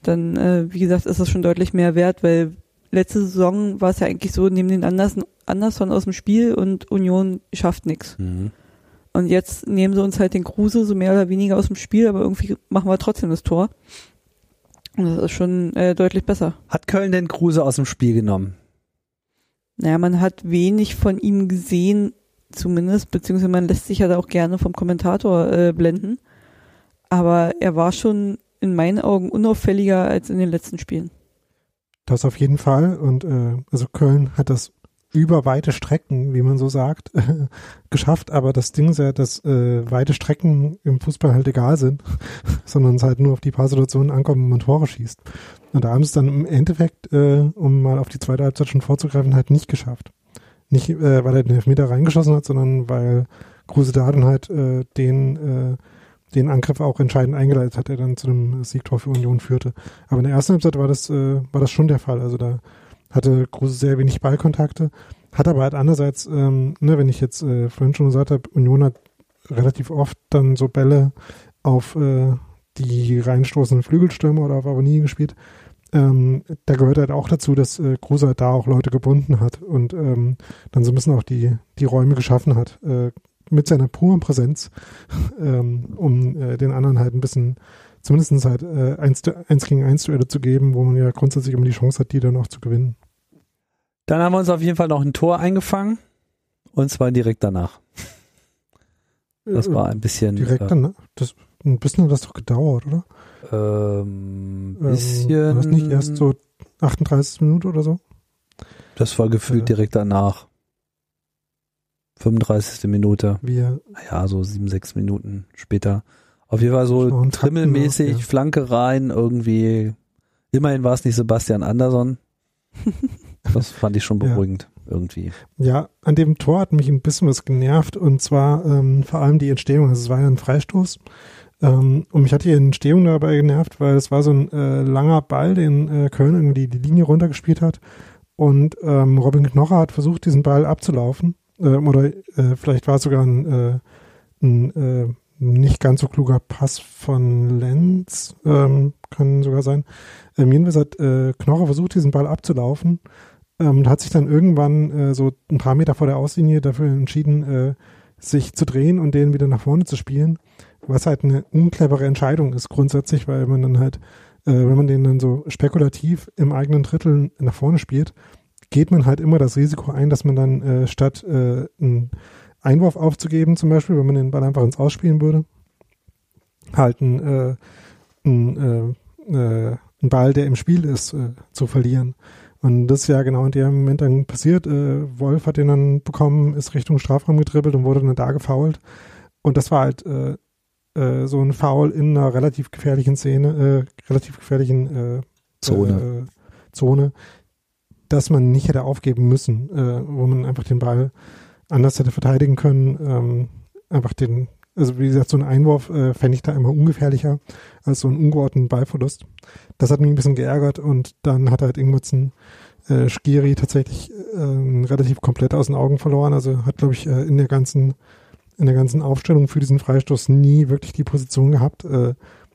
dann, äh, wie gesagt, ist das schon deutlich mehr wert, weil letzte Saison war es ja eigentlich so, neben den Andersen, Anderson aus dem Spiel und Union schafft nichts. Mhm. Und jetzt nehmen sie uns halt den Kruse so mehr oder weniger aus dem Spiel, aber irgendwie machen wir trotzdem das Tor. Und das ist schon äh, deutlich besser. Hat Köln denn Kruse aus dem Spiel genommen? Naja, man hat wenig von ihm gesehen, zumindest, beziehungsweise man lässt sich ja da auch gerne vom Kommentator äh, blenden. Aber er war schon in meinen Augen unauffälliger als in den letzten Spielen. Das auf jeden Fall. Und äh, also Köln hat das über weite Strecken, wie man so sagt, geschafft. Aber das Ding ist ja, dass äh, weite Strecken im Fußball halt egal sind, sondern es halt nur auf die paar Situationen ankommt, wo man Tore schießt. Und da haben es dann im Endeffekt, äh, um mal auf die zweite Halbzeit schon vorzugreifen, halt nicht geschafft. Nicht, äh, weil er den Elfmeter reingeschossen hat, sondern weil Kruse Daden halt äh, den äh, den Angriff auch entscheidend eingeleitet hat, der dann zu einem Siegtor für Union führte. Aber in der ersten Halbzeit war das, äh, war das schon der Fall. Also da hatte Kruse sehr wenig Ballkontakte, hat aber halt andererseits, ähm, ne, wenn ich jetzt äh, vorhin schon gesagt habe, Union hat relativ oft dann so Bälle auf äh, die reinstoßenden Flügelstürmer oder auf Avonie gespielt. Ähm, da gehört halt auch dazu, dass äh, Kruse halt da auch Leute gebunden hat und ähm, dann so ein bisschen auch die, die Räume geschaffen hat. Äh, mit seiner puren Präsenz, ähm, um äh, den anderen halt ein bisschen, zumindest halt äh, eins, eins gegen eins Duelle zu geben, wo man ja grundsätzlich immer die Chance hat, die dann auch zu gewinnen. Dann haben wir uns auf jeden Fall noch ein Tor eingefangen und zwar direkt danach. Das war ein bisschen. Direkt äh, danach? Das, ein bisschen hat das doch gedauert, oder? Ähm, bisschen. Ähm, war das nicht erst so 38 Minuten oder so? Das war gefühlt Ja. direkt danach. 35. Minute. Wir, Ja, so sieben, sechs Minuten später. Auf jeden Fall so trimmelmäßig, ja. Flanke rein, irgendwie. Immerhin war es nicht Sebastian Andersson. Das fand ich schon Ja. beruhigend, irgendwie. ja, an dem Tor hat mich ein bisschen was genervt und zwar ähm, vor allem die Entstehung. Also es war ja ein Freistoß. Ähm, und mich hat die Entstehung dabei genervt, weil es war so ein äh, langer Ball, den äh, Köln irgendwie die Linie runtergespielt hat. Und ähm, Robin Knocher hat versucht, diesen Ball abzulaufen. Ähm, oder äh, vielleicht war es sogar ein, äh, ein äh, nicht ganz so kluger Pass von Lenz. Ähm, kann sogar sein. Ähm, jedenfalls hat äh, Knocher versucht, diesen Ball abzulaufen ähm, und hat sich dann irgendwann so ein paar Meter vor der Auslinie dafür entschieden, sich zu drehen und den wieder nach vorne zu spielen, was halt eine unclevere Entscheidung ist grundsätzlich, weil man dann halt, äh, wenn man den dann so spekulativ im eigenen Drittel nach vorne spielt, geht man halt immer das Risiko ein, dass man dann äh, statt äh, einen Einwurf aufzugeben, zum Beispiel, wenn man den Ball einfach ins Ausspielen würde, halt einen, äh, einen, äh, äh, einen Ball, der im Spiel ist, zu verlieren. Und das ist ja genau in dem Moment dann passiert. Wolf hat den dann bekommen, ist Richtung Strafraum getribbelt und wurde dann da gefoult. Und das war halt äh, äh, so ein Foul in einer relativ gefährlichen Szene, äh, relativ gefährlichen äh, Zone. Äh, Zone, dass man nicht hätte aufgeben müssen, äh, wo man einfach den Ball anders hätte verteidigen können. Ähm, einfach den, also wie gesagt, so ein Einwurf äh, fände ich da immer ungefährlicher als so einen ungeordneten Ballverlust. Das hat mich ein bisschen geärgert und dann hat halt Ingwertsen äh, Skiri tatsächlich ähm, relativ komplett aus den Augen verloren. Also hat, glaube ich, äh, in der ganzen in der ganzen Aufstellung für diesen Freistoß nie wirklich die Position gehabt. Äh,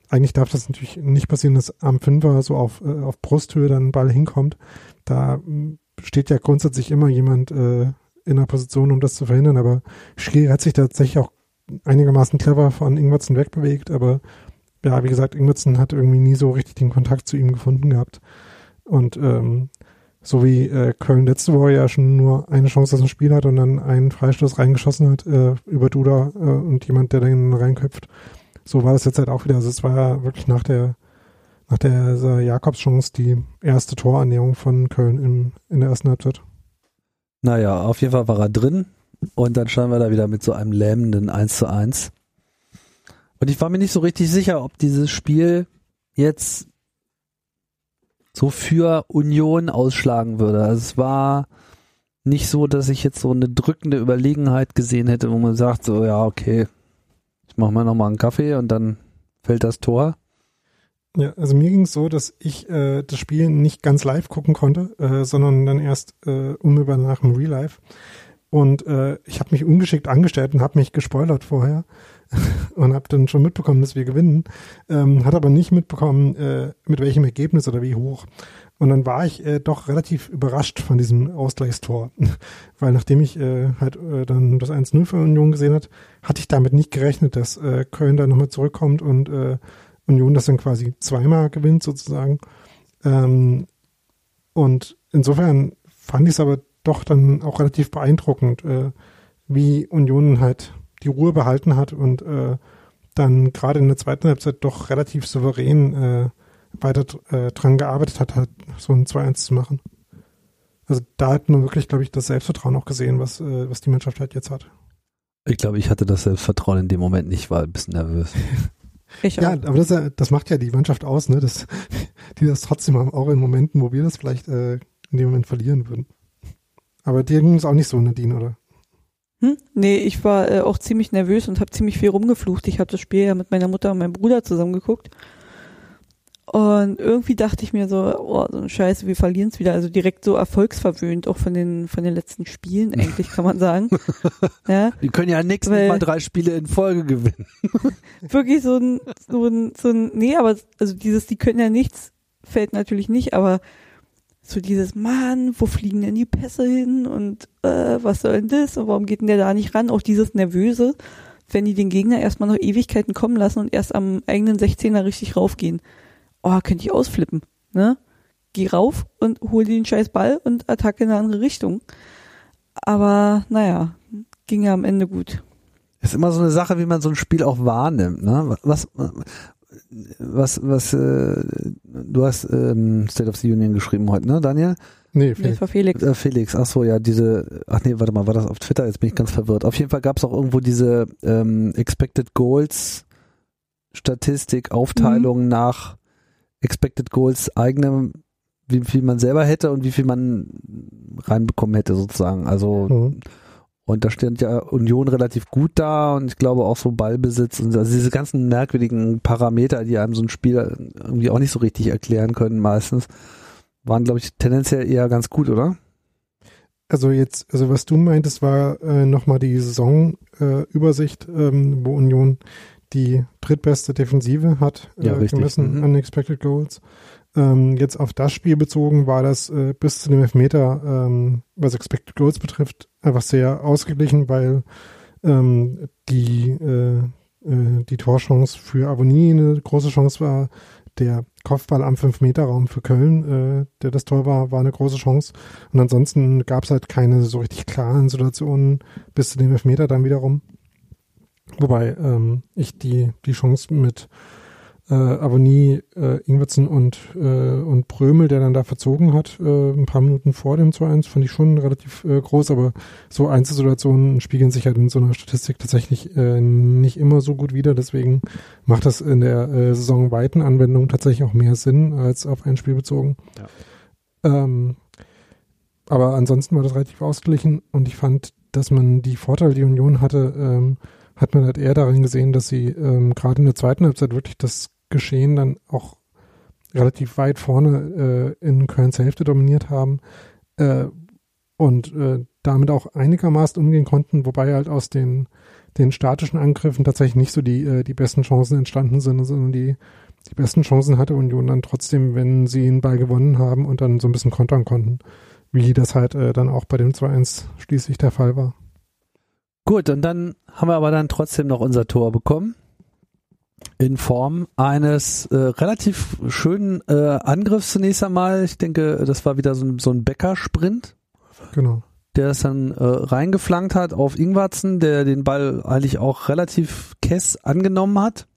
eigentlich darf das natürlich nicht passieren, dass am Fünfer so auf, äh, auf Brusthöhe dann ein Ball hinkommt. Da mh, steht ja grundsätzlich immer jemand äh, in einer Position, um das zu verhindern. Aber Schiri hat sich tatsächlich auch einigermaßen clever von Ingwertsen wegbewegt. Aber ja, wie gesagt, Ingwertsen hat irgendwie nie so richtig den Kontakt zu ihm gefunden gehabt. Und ähm, so wie äh, Köln letzte Woche ja schon nur eine Chance aus dem Spiel hat und dann einen Freistoß reingeschossen hat äh, über Duda äh, und jemand, der dann reinköpft. So war das jetzt halt auch wieder. Also es war ja wirklich nach der nach der Jakobschance die erste Torannäherung von Köln in, in der ersten Halbzeit. Naja, auf jeden Fall war er drin und dann standen wir da wieder mit so einem lähmenden 1 zu 1. Und ich war mir nicht so richtig sicher, ob dieses Spiel jetzt so für Union ausschlagen würde. Also es war nicht so, dass ich jetzt so eine drückende Überlegenheit gesehen hätte, wo man sagt, so ja, okay, ich mache mal nochmal einen Kaffee und dann fällt das Tor. Ja, also mir ging es so, dass ich äh, das Spiel nicht ganz live gucken konnte, äh, sondern dann erst äh, unmittelbar nach dem Real Life. Und äh, ich habe mich ungeschickt angestellt und habe mich gespoilert vorher und habe dann schon mitbekommen, dass wir gewinnen, ähm, hat aber nicht mitbekommen, äh, mit welchem Ergebnis oder wie hoch. Und dann war ich äh, doch relativ überrascht von diesem Ausgleichstor, weil nachdem ich äh, halt äh, dann das 1-0 für Union gesehen hat, hatte ich damit nicht gerechnet, dass äh, Köln da nochmal zurückkommt und äh, Union das dann quasi zweimal gewinnt sozusagen. Ähm, und insofern fand ich es aber doch dann auch relativ beeindruckend, äh, wie Union halt die Ruhe behalten hat und äh, dann gerade in der zweiten Halbzeit doch relativ souverän äh, weiter äh, dran gearbeitet hat, halt so ein 2-1 zu machen. Also da hat man wirklich, glaube ich, das Selbstvertrauen auch gesehen, was, äh, was die Mannschaft halt jetzt hat. Ich glaube, ich hatte das Selbstvertrauen in dem Moment nicht, war ein bisschen nervös. Ich auch. Ja, aber das, das macht ja die Mannschaft aus, ne? Das, die das trotzdem haben, auch in Momenten, wo wir das vielleicht äh, in dem Moment verlieren würden. Aber dir ging es auch nicht so, Nadine, oder? Hm? Nee, ich war äh, auch ziemlich nervös und habe ziemlich viel rumgeflucht. Ich habe das Spiel ja mit meiner Mutter und meinem Bruder zusammen geguckt. Und irgendwie dachte ich mir so, oh, so ein Scheiße, wir verlieren es wieder. Also direkt so erfolgsverwöhnt, auch von den, von den letzten Spielen, eigentlich kann man sagen. ja. Die können ja nichts mal drei Spiele in Folge gewinnen. wirklich so ein, so ein, so ein, nee, aber also dieses, die können ja nichts, fällt natürlich nicht, aber so dieses, Mann, wo fliegen denn die Pässe hin und äh, was soll denn das und warum geht denn der da nicht ran? Auch dieses Nervöse, wenn die den Gegner erstmal noch Ewigkeiten kommen lassen und erst am eigenen 16er richtig raufgehen. Oh, könnte ich ausflippen, ne? Geh rauf und hol den scheiß Ball und attacke in eine andere Richtung. Aber naja, ging ja am Ende gut. Ist immer so eine Sache, wie man so ein Spiel auch wahrnimmt, ne? Was, was, was, äh, du hast ähm, State of the Union geschrieben heute, ne, Daniel? Nee, Felix. Nee, Felix. Äh, Felix, ach so, ja, diese, ach nee, warte mal, war das auf Twitter? Jetzt bin ich ganz verwirrt. Auf jeden Fall gab es auch irgendwo diese ähm, Expected Goals Statistik, Aufteilung mhm. nach Expected Goals eigenem, wie viel man selber hätte und wie viel man reinbekommen hätte sozusagen. Also mhm. Und da stand ja Union relativ gut da und ich glaube auch so Ballbesitz und also diese ganzen merkwürdigen Parameter, die einem so ein Spiel irgendwie auch nicht so richtig erklären können meistens, waren glaube ich tendenziell eher ganz gut, oder? Also jetzt, also was du meintest, war äh, nochmal die Saisonübersicht, äh, ähm, wo Union die drittbeste Defensive hat, äh, ja, richtig. gemessen mhm. an Expected Goals. Ähm, jetzt auf das Spiel bezogen war das äh, bis zu dem Elfmeter, ähm, was Expected Goals betrifft, einfach sehr ausgeglichen, weil ähm, die, äh, äh, die Torchance für Avonie eine große Chance war. Der Kopfball am 5-Meter-Raum für Köln, äh, der das Tor war, war eine große Chance. Und ansonsten gab es halt keine so richtig klaren Situationen bis zu dem Elfmeter dann wiederum. Wobei ähm, ich die, die Chance mit äh, aber nie äh, Ingwertsen und, äh, und Brömel, der dann da verzogen hat, äh, ein paar Minuten vor dem 2-1, fand ich schon relativ äh, groß, aber so Einzelsituationen spiegeln sich halt in so einer Statistik tatsächlich äh, nicht immer so gut wieder, deswegen macht das in der äh, saisonweiten Anwendung tatsächlich auch mehr Sinn als auf ein Spiel bezogen. Ja. Ähm, aber ansonsten war das relativ ausgeglichen und ich fand, dass man die Vorteile, die Union hatte, ähm, hat man halt eher darin gesehen, dass sie ähm, gerade in der zweiten Halbzeit wirklich das Geschehen dann auch relativ weit vorne äh, in Kölns Hälfte dominiert haben äh, und äh, damit auch einigermaßen umgehen konnten, wobei halt aus den, den statischen Angriffen tatsächlich nicht so die, äh, die besten Chancen entstanden sind, sondern die, die besten Chancen hatte Union dann trotzdem, wenn sie den Ball gewonnen haben und dann so ein bisschen kontern konnten, wie das halt äh, dann auch bei dem 2-1 schließlich der Fall war. Gut, und dann haben wir aber dann trotzdem noch unser Tor bekommen in Form eines äh, relativ schönen äh, Angriffs zunächst einmal. Ich denke, das war wieder so ein, so ein Bäcker-Sprint. Genau. Der es dann äh, reingeflankt hat auf Ingwarzen, der den Ball eigentlich auch relativ kess angenommen hat.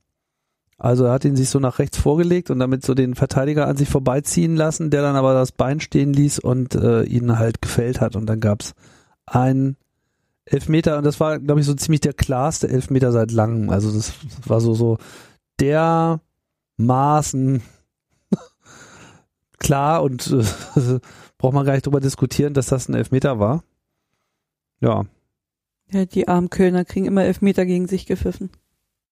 Also er hat ihn sich so nach rechts vorgelegt und damit so den Verteidiger an sich vorbeiziehen lassen, der dann aber das Bein stehen ließ und äh, ihn halt gefällt hat. Und dann gab's einen Elfmeter und das war, glaube ich, so ziemlich der klarste Elfmeter seit langem. Also das war so so der Maßen klar und äh, braucht man gar nicht drüber diskutieren, dass das ein Elfmeter war. Ja, Ja, die armen Kölner kriegen immer Elfmeter gegen sich gepfiffen.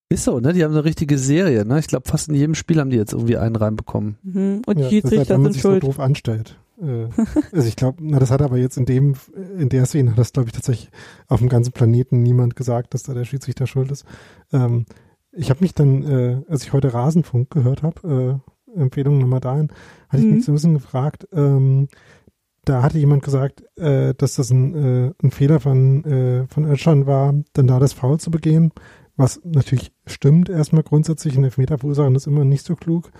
ist so, ne? Die haben so eine richtige Serie, ne? Ich glaube, fast in jedem Spiel haben die jetzt irgendwie einen reinbekommen. Mhm. Und Ja, die das ist halt, Schiedsrichter man sind sich so schuld. doof anstellt. Äh, also ich glaube, na das hat aber jetzt in dem, in der Szene hat das glaube ich tatsächlich auf dem ganzen Planeten niemand gesagt, dass da der Schiedsrichter schuld ist. Ähm, ich habe mich dann, äh, als ich heute Rasenfunk gehört habe, äh, Empfehlung nochmal dahin, hatte ich Mhm. mich so ein bisschen gefragt, ähm, da hatte jemand gesagt, äh, dass das ein, äh, ein Fehler von, äh, von Özcan war, dann da das Foul zu begehen, was natürlich stimmt erstmal grundsätzlich, ein Elfmeter verursachen ist immer nicht so klug.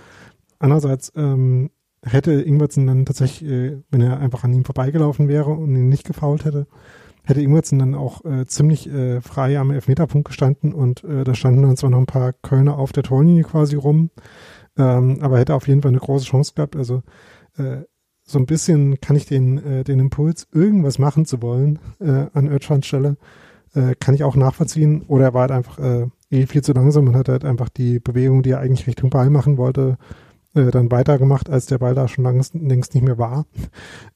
Andererseits ähm, hätte Ingwertsen dann tatsächlich, äh, wenn er einfach an ihm vorbeigelaufen wäre und ihn nicht gefault hätte, hätte Ingwertsen dann auch äh, ziemlich äh, frei am Elfmeterpunkt gestanden und da standen dann zwar noch ein paar Kölner auf der Torlinie quasi rum, ähm, aber hätte auf jeden Fall eine große Chance gehabt. Also so ein bisschen kann ich den, den Impuls, irgendwas machen zu wollen an Özcans Stelle, kann ich auch nachvollziehen. Oder er war halt einfach eh viel zu langsam und hat halt einfach die Bewegung, die er eigentlich Richtung Ball machen wollte, äh, dann weitergemacht, als der Ball da schon längst, längst nicht mehr war.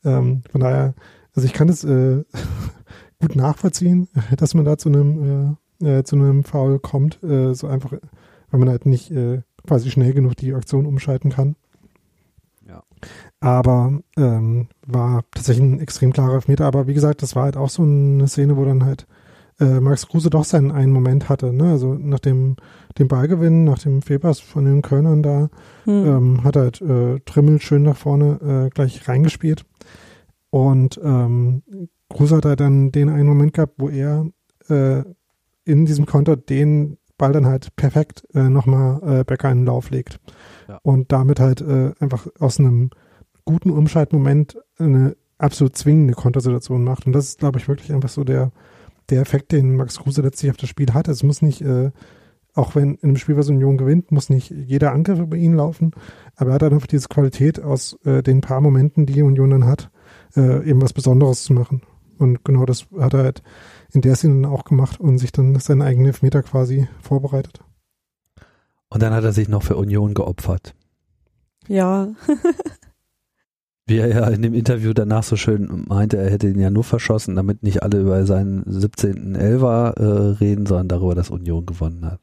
Ähm, von daher, also ich kann es äh, gut nachvollziehen, dass man da zu einem äh, äh, zu einem Foul kommt, äh, so einfach, weil man halt nicht äh, quasi schnell genug die Aktion umschalten kann. Ja. Aber ähm, war tatsächlich ein extrem klarer Elfmeter. Aber wie gesagt, das war halt auch so eine Szene, wo dann halt äh, Max Kruse doch seinen einen Moment hatte. Ne? Also nach dem, dem Ballgewinn, nach dem Fehlpass von den Kölnern da, Hm. ähm, hat halt äh, Trimmel schön nach vorne äh, gleich reingespielt. Und ähm, Kruse hat halt dann den einen Moment gehabt, wo er äh, in diesem Konter den Ball dann halt perfekt äh, nochmal äh, Becker in den Lauf legt. Ja. Und damit halt äh, einfach aus einem guten Umschaltmoment eine absolut zwingende Kontersituation macht. Und das ist, glaube ich, wirklich einfach so der, der Effekt, den Max Kruse letztlich auf das Spiel hat. Es muss nicht, äh, auch wenn in einem Spiel, was Union gewinnt, muss nicht jeder Angriff über ihn laufen, aber er hat halt einfach diese Qualität aus äh, den paar Momenten, die Union dann hat, äh, eben was Besonderes zu machen. Und genau das hat er halt in der Szene dann auch gemacht und sich dann seinen eigenen Elfmeter quasi vorbereitet. Und dann hat er sich noch für Union geopfert. Ja, Wie er ja in dem Interview danach so schön meinte, er hätte ihn ja nur verschossen, damit nicht alle über seinen 17. Elfer äh, reden, sondern darüber, dass Union gewonnen hat.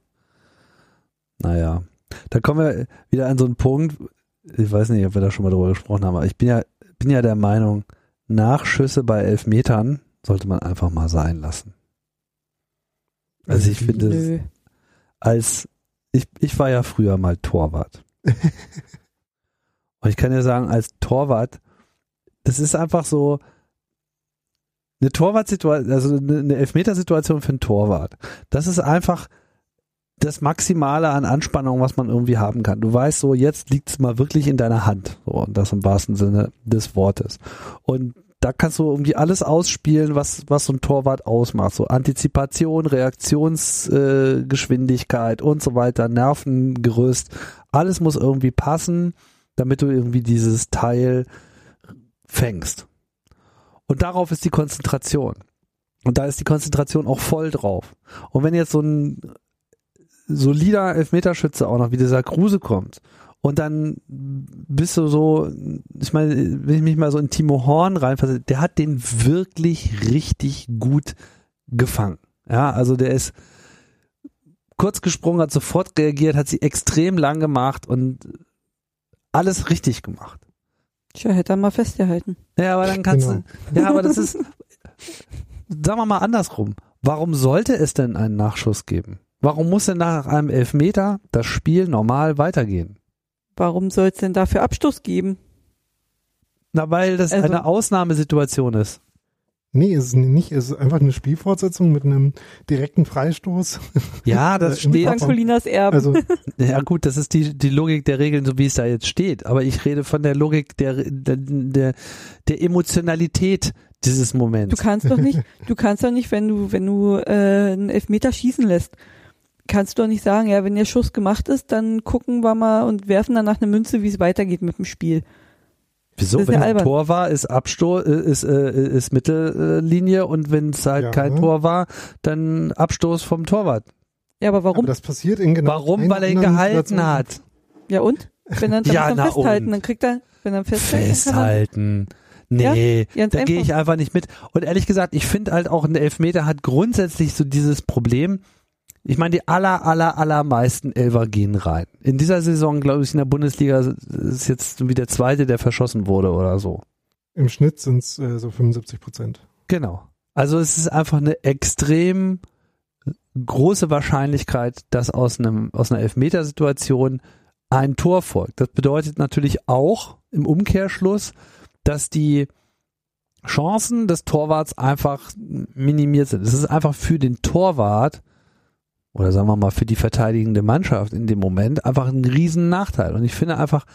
Naja, da kommen wir wieder an so einen Punkt, ich weiß nicht, ob wir da schon mal drüber gesprochen haben, aber ich bin ja, bin ja der Meinung, Nachschüsse bei Elfmetern sollte man einfach mal sein lassen. Also ich finde, nö. als ich, ich war ja früher mal Torwart. Und ich kann dir sagen, als Torwart, das ist einfach so eine Torwartsituation, also eine Elfmetersituation für einen Torwart. Das ist einfach das Maximale an Anspannung, was man irgendwie haben kann. Du weißt so, jetzt liegt es mal wirklich in deiner Hand. So, und das im wahrsten Sinne des Wortes. Und da kannst du irgendwie alles ausspielen, was, was so ein Torwart ausmacht. So Antizipation, Reaktionsgeschwindigkeit äh, und so weiter, Nervengerüst. Alles muss irgendwie passen, damit du irgendwie dieses Teil fängst. Und darauf ist die Konzentration. Und da ist die Konzentration auch voll drauf. Und wenn jetzt so ein solider Elfmeterschütze auch noch wie dieser Kruse kommt und dann bist du so, ich meine, wenn ich mich mal so in Timo Horn reinfasse, der hat den wirklich richtig gut gefangen. Ja, also der ist kurz gesprungen, hat sofort reagiert, hat sie extrem lang gemacht und alles richtig gemacht. Tja, hätte er mal festgehalten. Ja, aber dann kannst Genau. du, ja, aber das ist, sagen wir mal andersrum. Warum sollte es denn einen Nachschuss geben? Warum muss denn nach einem Elfmeter das Spiel normal weitergehen? Warum soll es denn dafür Abstoß geben? Na, weil das Also- eine Ausnahmesituation ist. Nee, ist es nicht. Es ist einfach eine Spielfortsetzung mit einem direkten Freistoß. Ja, das Äh, steht. Colinas Erben. Also Ja gut, das ist die, die Logik der Regeln, so wie es da jetzt steht. Aber ich rede von der Logik der, der, der, der Emotionalität dieses Du Moments. kannst doch nicht, du kannst doch nicht, wenn du, wenn du äh, einen Elfmeter schießen lässt, kannst du doch nicht sagen, ja, wenn der Schuss gemacht ist, dann gucken wir mal und werfen danach eine Münze, wie es weitergeht mit dem Spiel. Wieso? Wenn ja es ein. Tor war, ist Abstoß, ist, äh, ist Mittellinie und wenn es halt Ja. kein Tor war, dann Abstoß vom Torwart. Ja, aber warum? Aber das passiert in genau Warum? Weil er ihn gehalten Situation. hat. ja und? Wenn dann, dann Ja, muss er festhalten, und? dann kriegt er, wenn er er, Festhalten. Nee, ganz da gehe ich einfach nicht mit. Und ehrlich gesagt, ich finde halt auch ein Elfmeter hat grundsätzlich so dieses Problem. Ich meine, die aller, aller, allermeisten Elfer gehen rein. In dieser Saison, glaube ich, in der Bundesliga ist jetzt wie der zweite, der verschossen wurde oder so. Im Schnitt sind es äh, so 75 Prozent. Genau. Also es ist einfach eine extrem große Wahrscheinlichkeit, dass aus einem aus einer Elfmetersituation ein Tor folgt. Das bedeutet natürlich auch im Umkehrschluss, dass die Chancen des Torwarts einfach minimiert sind. Es ist einfach für den Torwart oder sagen wir mal für die verteidigende Mannschaft in dem Moment einfach ein riesen Nachteil. Und ich finde einfach,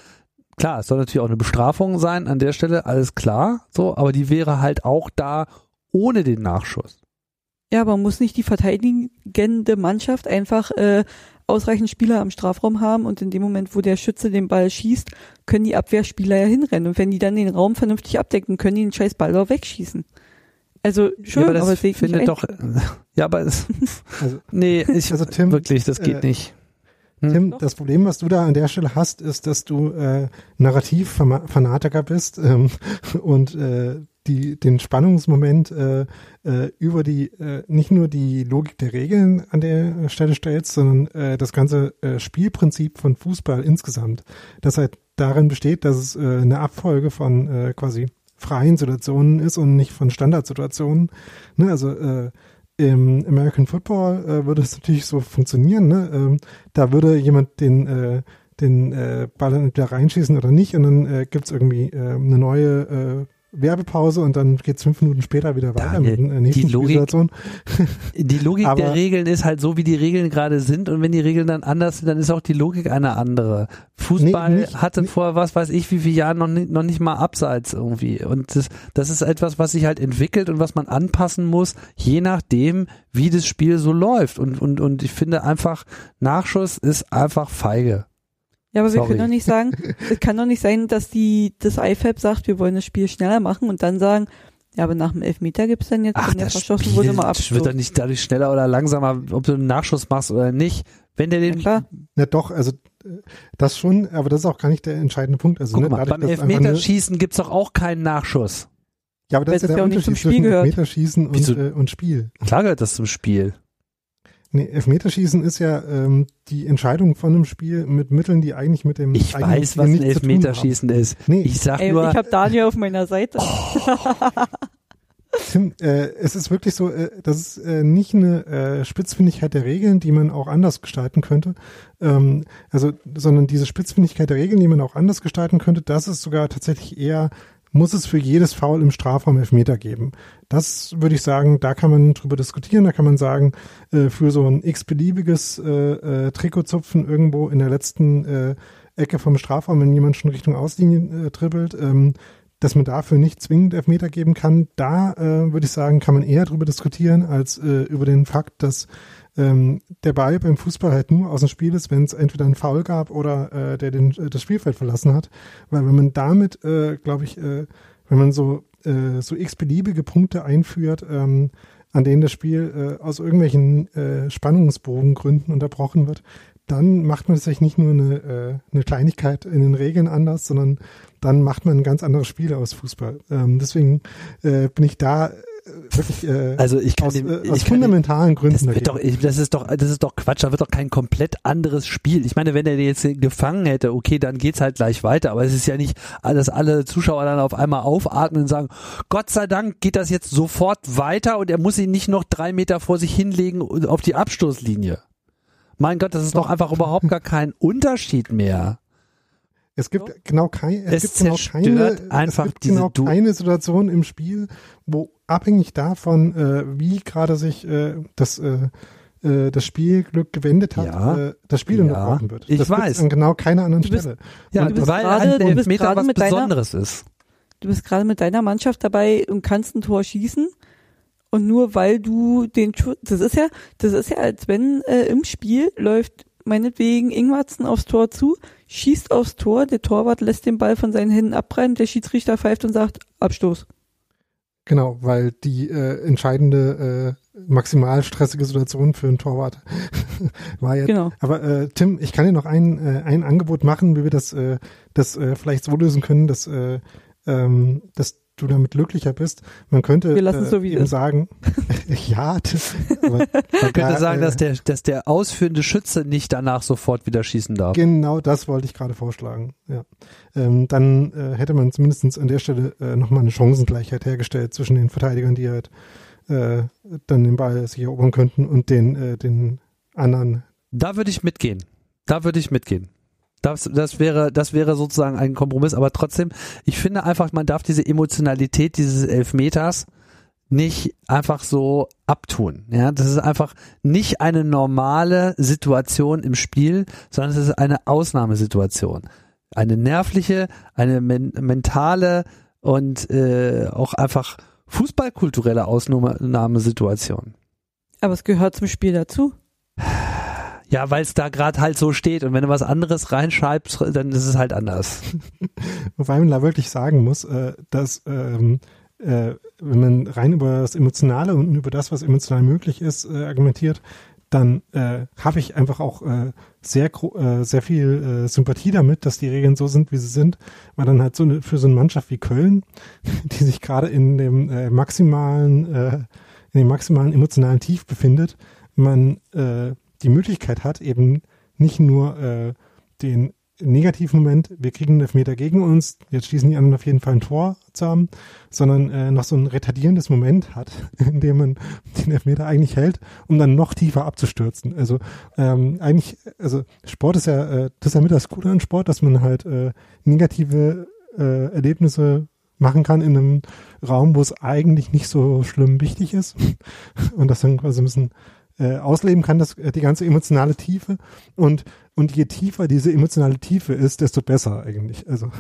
klar, es soll natürlich auch eine Bestrafung sein an der Stelle, alles klar, so, aber die wäre halt auch da ohne den Nachschuss. ja, aber muss nicht die verteidigende Mannschaft einfach äh, ausreichend Spieler am Strafraum haben und in dem Moment, wo der Schütze den Ball schießt, können die Abwehrspieler ja hinrennen und wenn die dann den Raum vernünftig abdecken, können die den scheiß Ball auch wegschießen. Also schön, ja, aber aber das nicht findet doch, ja, aber es, Also, nee, ich, Also Tim, wirklich, das geht äh, nicht. Hm? Tim, das Problem, was du da an der Stelle hast, ist, dass du äh, Narrativ-Fanatiker bist ähm, und äh, die, den Spannungsmoment äh, äh, über die, äh, nicht nur die Logik der Regeln an der Stelle stellst, sondern äh, das ganze äh, Spielprinzip von Fußball insgesamt, das halt darin besteht, dass es äh, eine Abfolge von äh, quasi freien Situationen ist und nicht von Standardsituationen. Ne? Also äh, im American Football äh, würde es natürlich so funktionieren. Ne? Ähm, da würde jemand den, äh, den äh, Ball entweder reinschießen oder nicht und dann äh, gibt's irgendwie äh, eine neue äh, Werbepause und dann geht's fünf Minuten später wieder weiter Daniel, mit der nächsten die Logik-. Die Logik Aber- der Regeln ist halt so, wie die Regeln gerade sind und wenn die Regeln dann anders sind, dann ist auch die Logik eine andere. Fußball Nee, nicht- hatte nicht- vor was weiß ich wie viele Jahren noch nicht, noch nicht mal abseits irgendwie und das, das ist etwas, was sich halt entwickelt und was man anpassen muss, je nachdem, wie das Spiel so läuft und, und, und ich finde einfach, Nachschuss ist einfach feige. Ja, aber wir Sorry. können doch nicht sagen, es kann doch nicht sein, dass die das IFAB sagt, wir wollen das Spiel schneller machen und dann sagen, ja, aber nach dem Elfmeter gibt's dann jetzt, Ach, wenn der das verschossen Spiel wurde, mal wird Abstoß. doch nicht dadurch schneller oder langsamer, ob du einen Nachschuss machst oder nicht. Wenn der Ja, den, klar. Na doch, also äh, das schon, aber das ist auch gar nicht der entscheidende Punkt. Also, guck ne, mal, dadurch, beim Elfmeterschießen gibt's doch auch keinen Nachschuss. Ja, aber das Weil ist ja das der ja auch nicht zum Spiel zwischen gehört. Elfmeterschießen und, äh, und Spiel. Klar gehört das zum Spiel. Nee, Elfmeterschießen ist ja ähm, die Entscheidung von einem Spiel mit Mitteln, die eigentlich mit dem Ich weiß, Spiel was ein Elfmeterschießen ist. Nee, Ich sag Ey, nur, ich habe Daniel auf meiner Seite. Tim, äh, es ist wirklich so, äh, das ist äh, nicht eine äh, Spitzfindigkeit der Regeln, die man auch anders gestalten könnte, ähm, also, sondern diese Spitzfindigkeit der Regeln, die man auch anders gestalten könnte, das ist sogar tatsächlich eher, muss es für jedes Foul im Strafraum Elfmeter geben. Das würde ich sagen, da kann man drüber diskutieren, da kann man sagen, äh, für so ein x-beliebiges äh, äh, Trikotzupfen irgendwo in der letzten äh, Ecke vom Strafraum, wenn jemand schon Richtung Auslinie äh, dribbelt, ähm, dass man dafür nicht zwingend Elfmeter geben kann, da äh, würde ich sagen, kann man eher drüber diskutieren, als äh, über den Fakt, dass ähm, der Ball beim Fußball halt nur aus dem Spiel ist, wenn es entweder einen Foul gab oder äh, der den, äh, das Spielfeld verlassen hat. Weil wenn man damit, äh, glaube ich, äh, wenn man so, äh, so x-beliebige Punkte einführt, ähm, an denen das Spiel äh, aus irgendwelchen äh, Spannungsbogengründen unterbrochen wird, dann macht man tatsächlich nicht nur eine, äh, eine Kleinigkeit in den Regeln anders, sondern dann macht man ein ganz anderes Spiel aus Fußball. Ähm, deswegen äh, bin ich da wirklich äh, also ich kann aus, dem, äh, ich aus kann dem, fundamentalen Gründen das, doch, ich, das ist doch, das ist doch Quatsch. Da wird doch kein komplett anderes Spiel. Ich meine, wenn er den jetzt gefangen hätte, okay, dann geht's halt gleich weiter. Aber es ist ja nicht, dass alle Zuschauer dann auf einmal aufatmen und sagen, Gott sei Dank geht das jetzt sofort weiter und er muss ihn nicht noch drei Meter vor sich hinlegen auf die Abstoßlinie. Mein Gott, das ist doch einfach überhaupt gar kein Unterschied mehr. Es gibt genau kein, es, Es gibt genau keine, einfach es gibt genau Du- keine Situation im Spiel, wo abhängig davon, äh, wie gerade sich äh, das äh, äh, das Spielglück gewendet hat, Ja. äh, das Spiel Ja. unterbrochen wird. Ich das gibt's weiß. an genau keiner anderen bist- Stelle. Ja, du bist weil gerade- ein du bist Elfmeter gerade was mit deiner- Besonderes ist. Du bist gerade mit deiner Mannschaft dabei und kannst ein Tor schießen Und nur weil du den Schuss, das ist ja, das ist ja, als wenn äh, im Spiel läuft meinetwegen Ingwarzen aufs Tor zu, schießt aufs Tor, der Torwart lässt den Ball von seinen Händen abprallen, der Schiedsrichter pfeift und sagt Abstoß. Genau, weil die äh, entscheidende äh, maximal stressige Situation für einen Torwart war jetzt. Genau. Aber äh, Tim, ich kann dir noch ein, äh, ein Angebot machen, wie wir das, äh, das äh, vielleicht so lösen können, dass, äh, ähm, dass du damit glücklicher bist. Man könnte Wir äh, so, ihm ist. sagen, ja, das, aber, Man könnte da, sagen, äh, dass der, dass der ausführende Schütze nicht danach sofort wieder schießen darf. Genau das wollte ich gerade vorschlagen. Ja. Ähm, dann äh, hätte man zumindest an der Stelle äh, nochmal eine Chancengleichheit hergestellt zwischen den Verteidigern, die halt äh, dann den Ball sich erobern könnten und den, äh, den anderen. Da würde ich mitgehen. Da würde ich mitgehen. Das, das wäre, das wäre sozusagen ein Kompromiss, aber trotzdem, ich finde einfach, man darf diese Emotionalität dieses Elfmeters nicht einfach so abtun. Ja, das ist einfach nicht eine normale Situation im Spiel, sondern es ist eine Ausnahmesituation. Eine nervliche, eine men mentale und äh, auch einfach fußballkulturelle Ausnahmesituation. Aber es gehört zum Spiel dazu. Ja, weil es da gerade halt so steht und wenn du was anderes reinschreibst, dann ist es halt anders. Wobei man da wirklich sagen muss, äh, dass ähm, äh, wenn man rein über das Emotionale und über das, was emotional möglich ist, äh, argumentiert, dann äh, habe ich einfach auch äh, sehr äh, sehr viel Sympathie damit, dass die Regeln so sind, wie sie sind, weil dann halt so eine, für so eine Mannschaft wie Köln, die sich gerade in dem maximalen in dem maximalen emotionalen Tief befindet, man äh, die Möglichkeit hat, eben nicht nur äh, den negativen Moment, wir kriegen einen Elfmeter gegen uns, jetzt schießen die anderen auf jeden Fall ein Tor zu haben, sondern äh, noch so ein retardierendes Moment hat, in dem man den Elfmeter eigentlich hält, um dann noch tiefer abzustürzen. Also ähm, eigentlich, also Sport ist ja, äh, das ist ja mit das Coole an Sport, dass man halt äh, negative äh, Erlebnisse machen kann in einem Raum, wo es eigentlich nicht so schlimm wichtig ist und das dann quasi ein bisschen äh, ausleben kann, das, äh, die ganze emotionale Tiefe und und je tiefer diese emotionale Tiefe ist, desto besser eigentlich. Also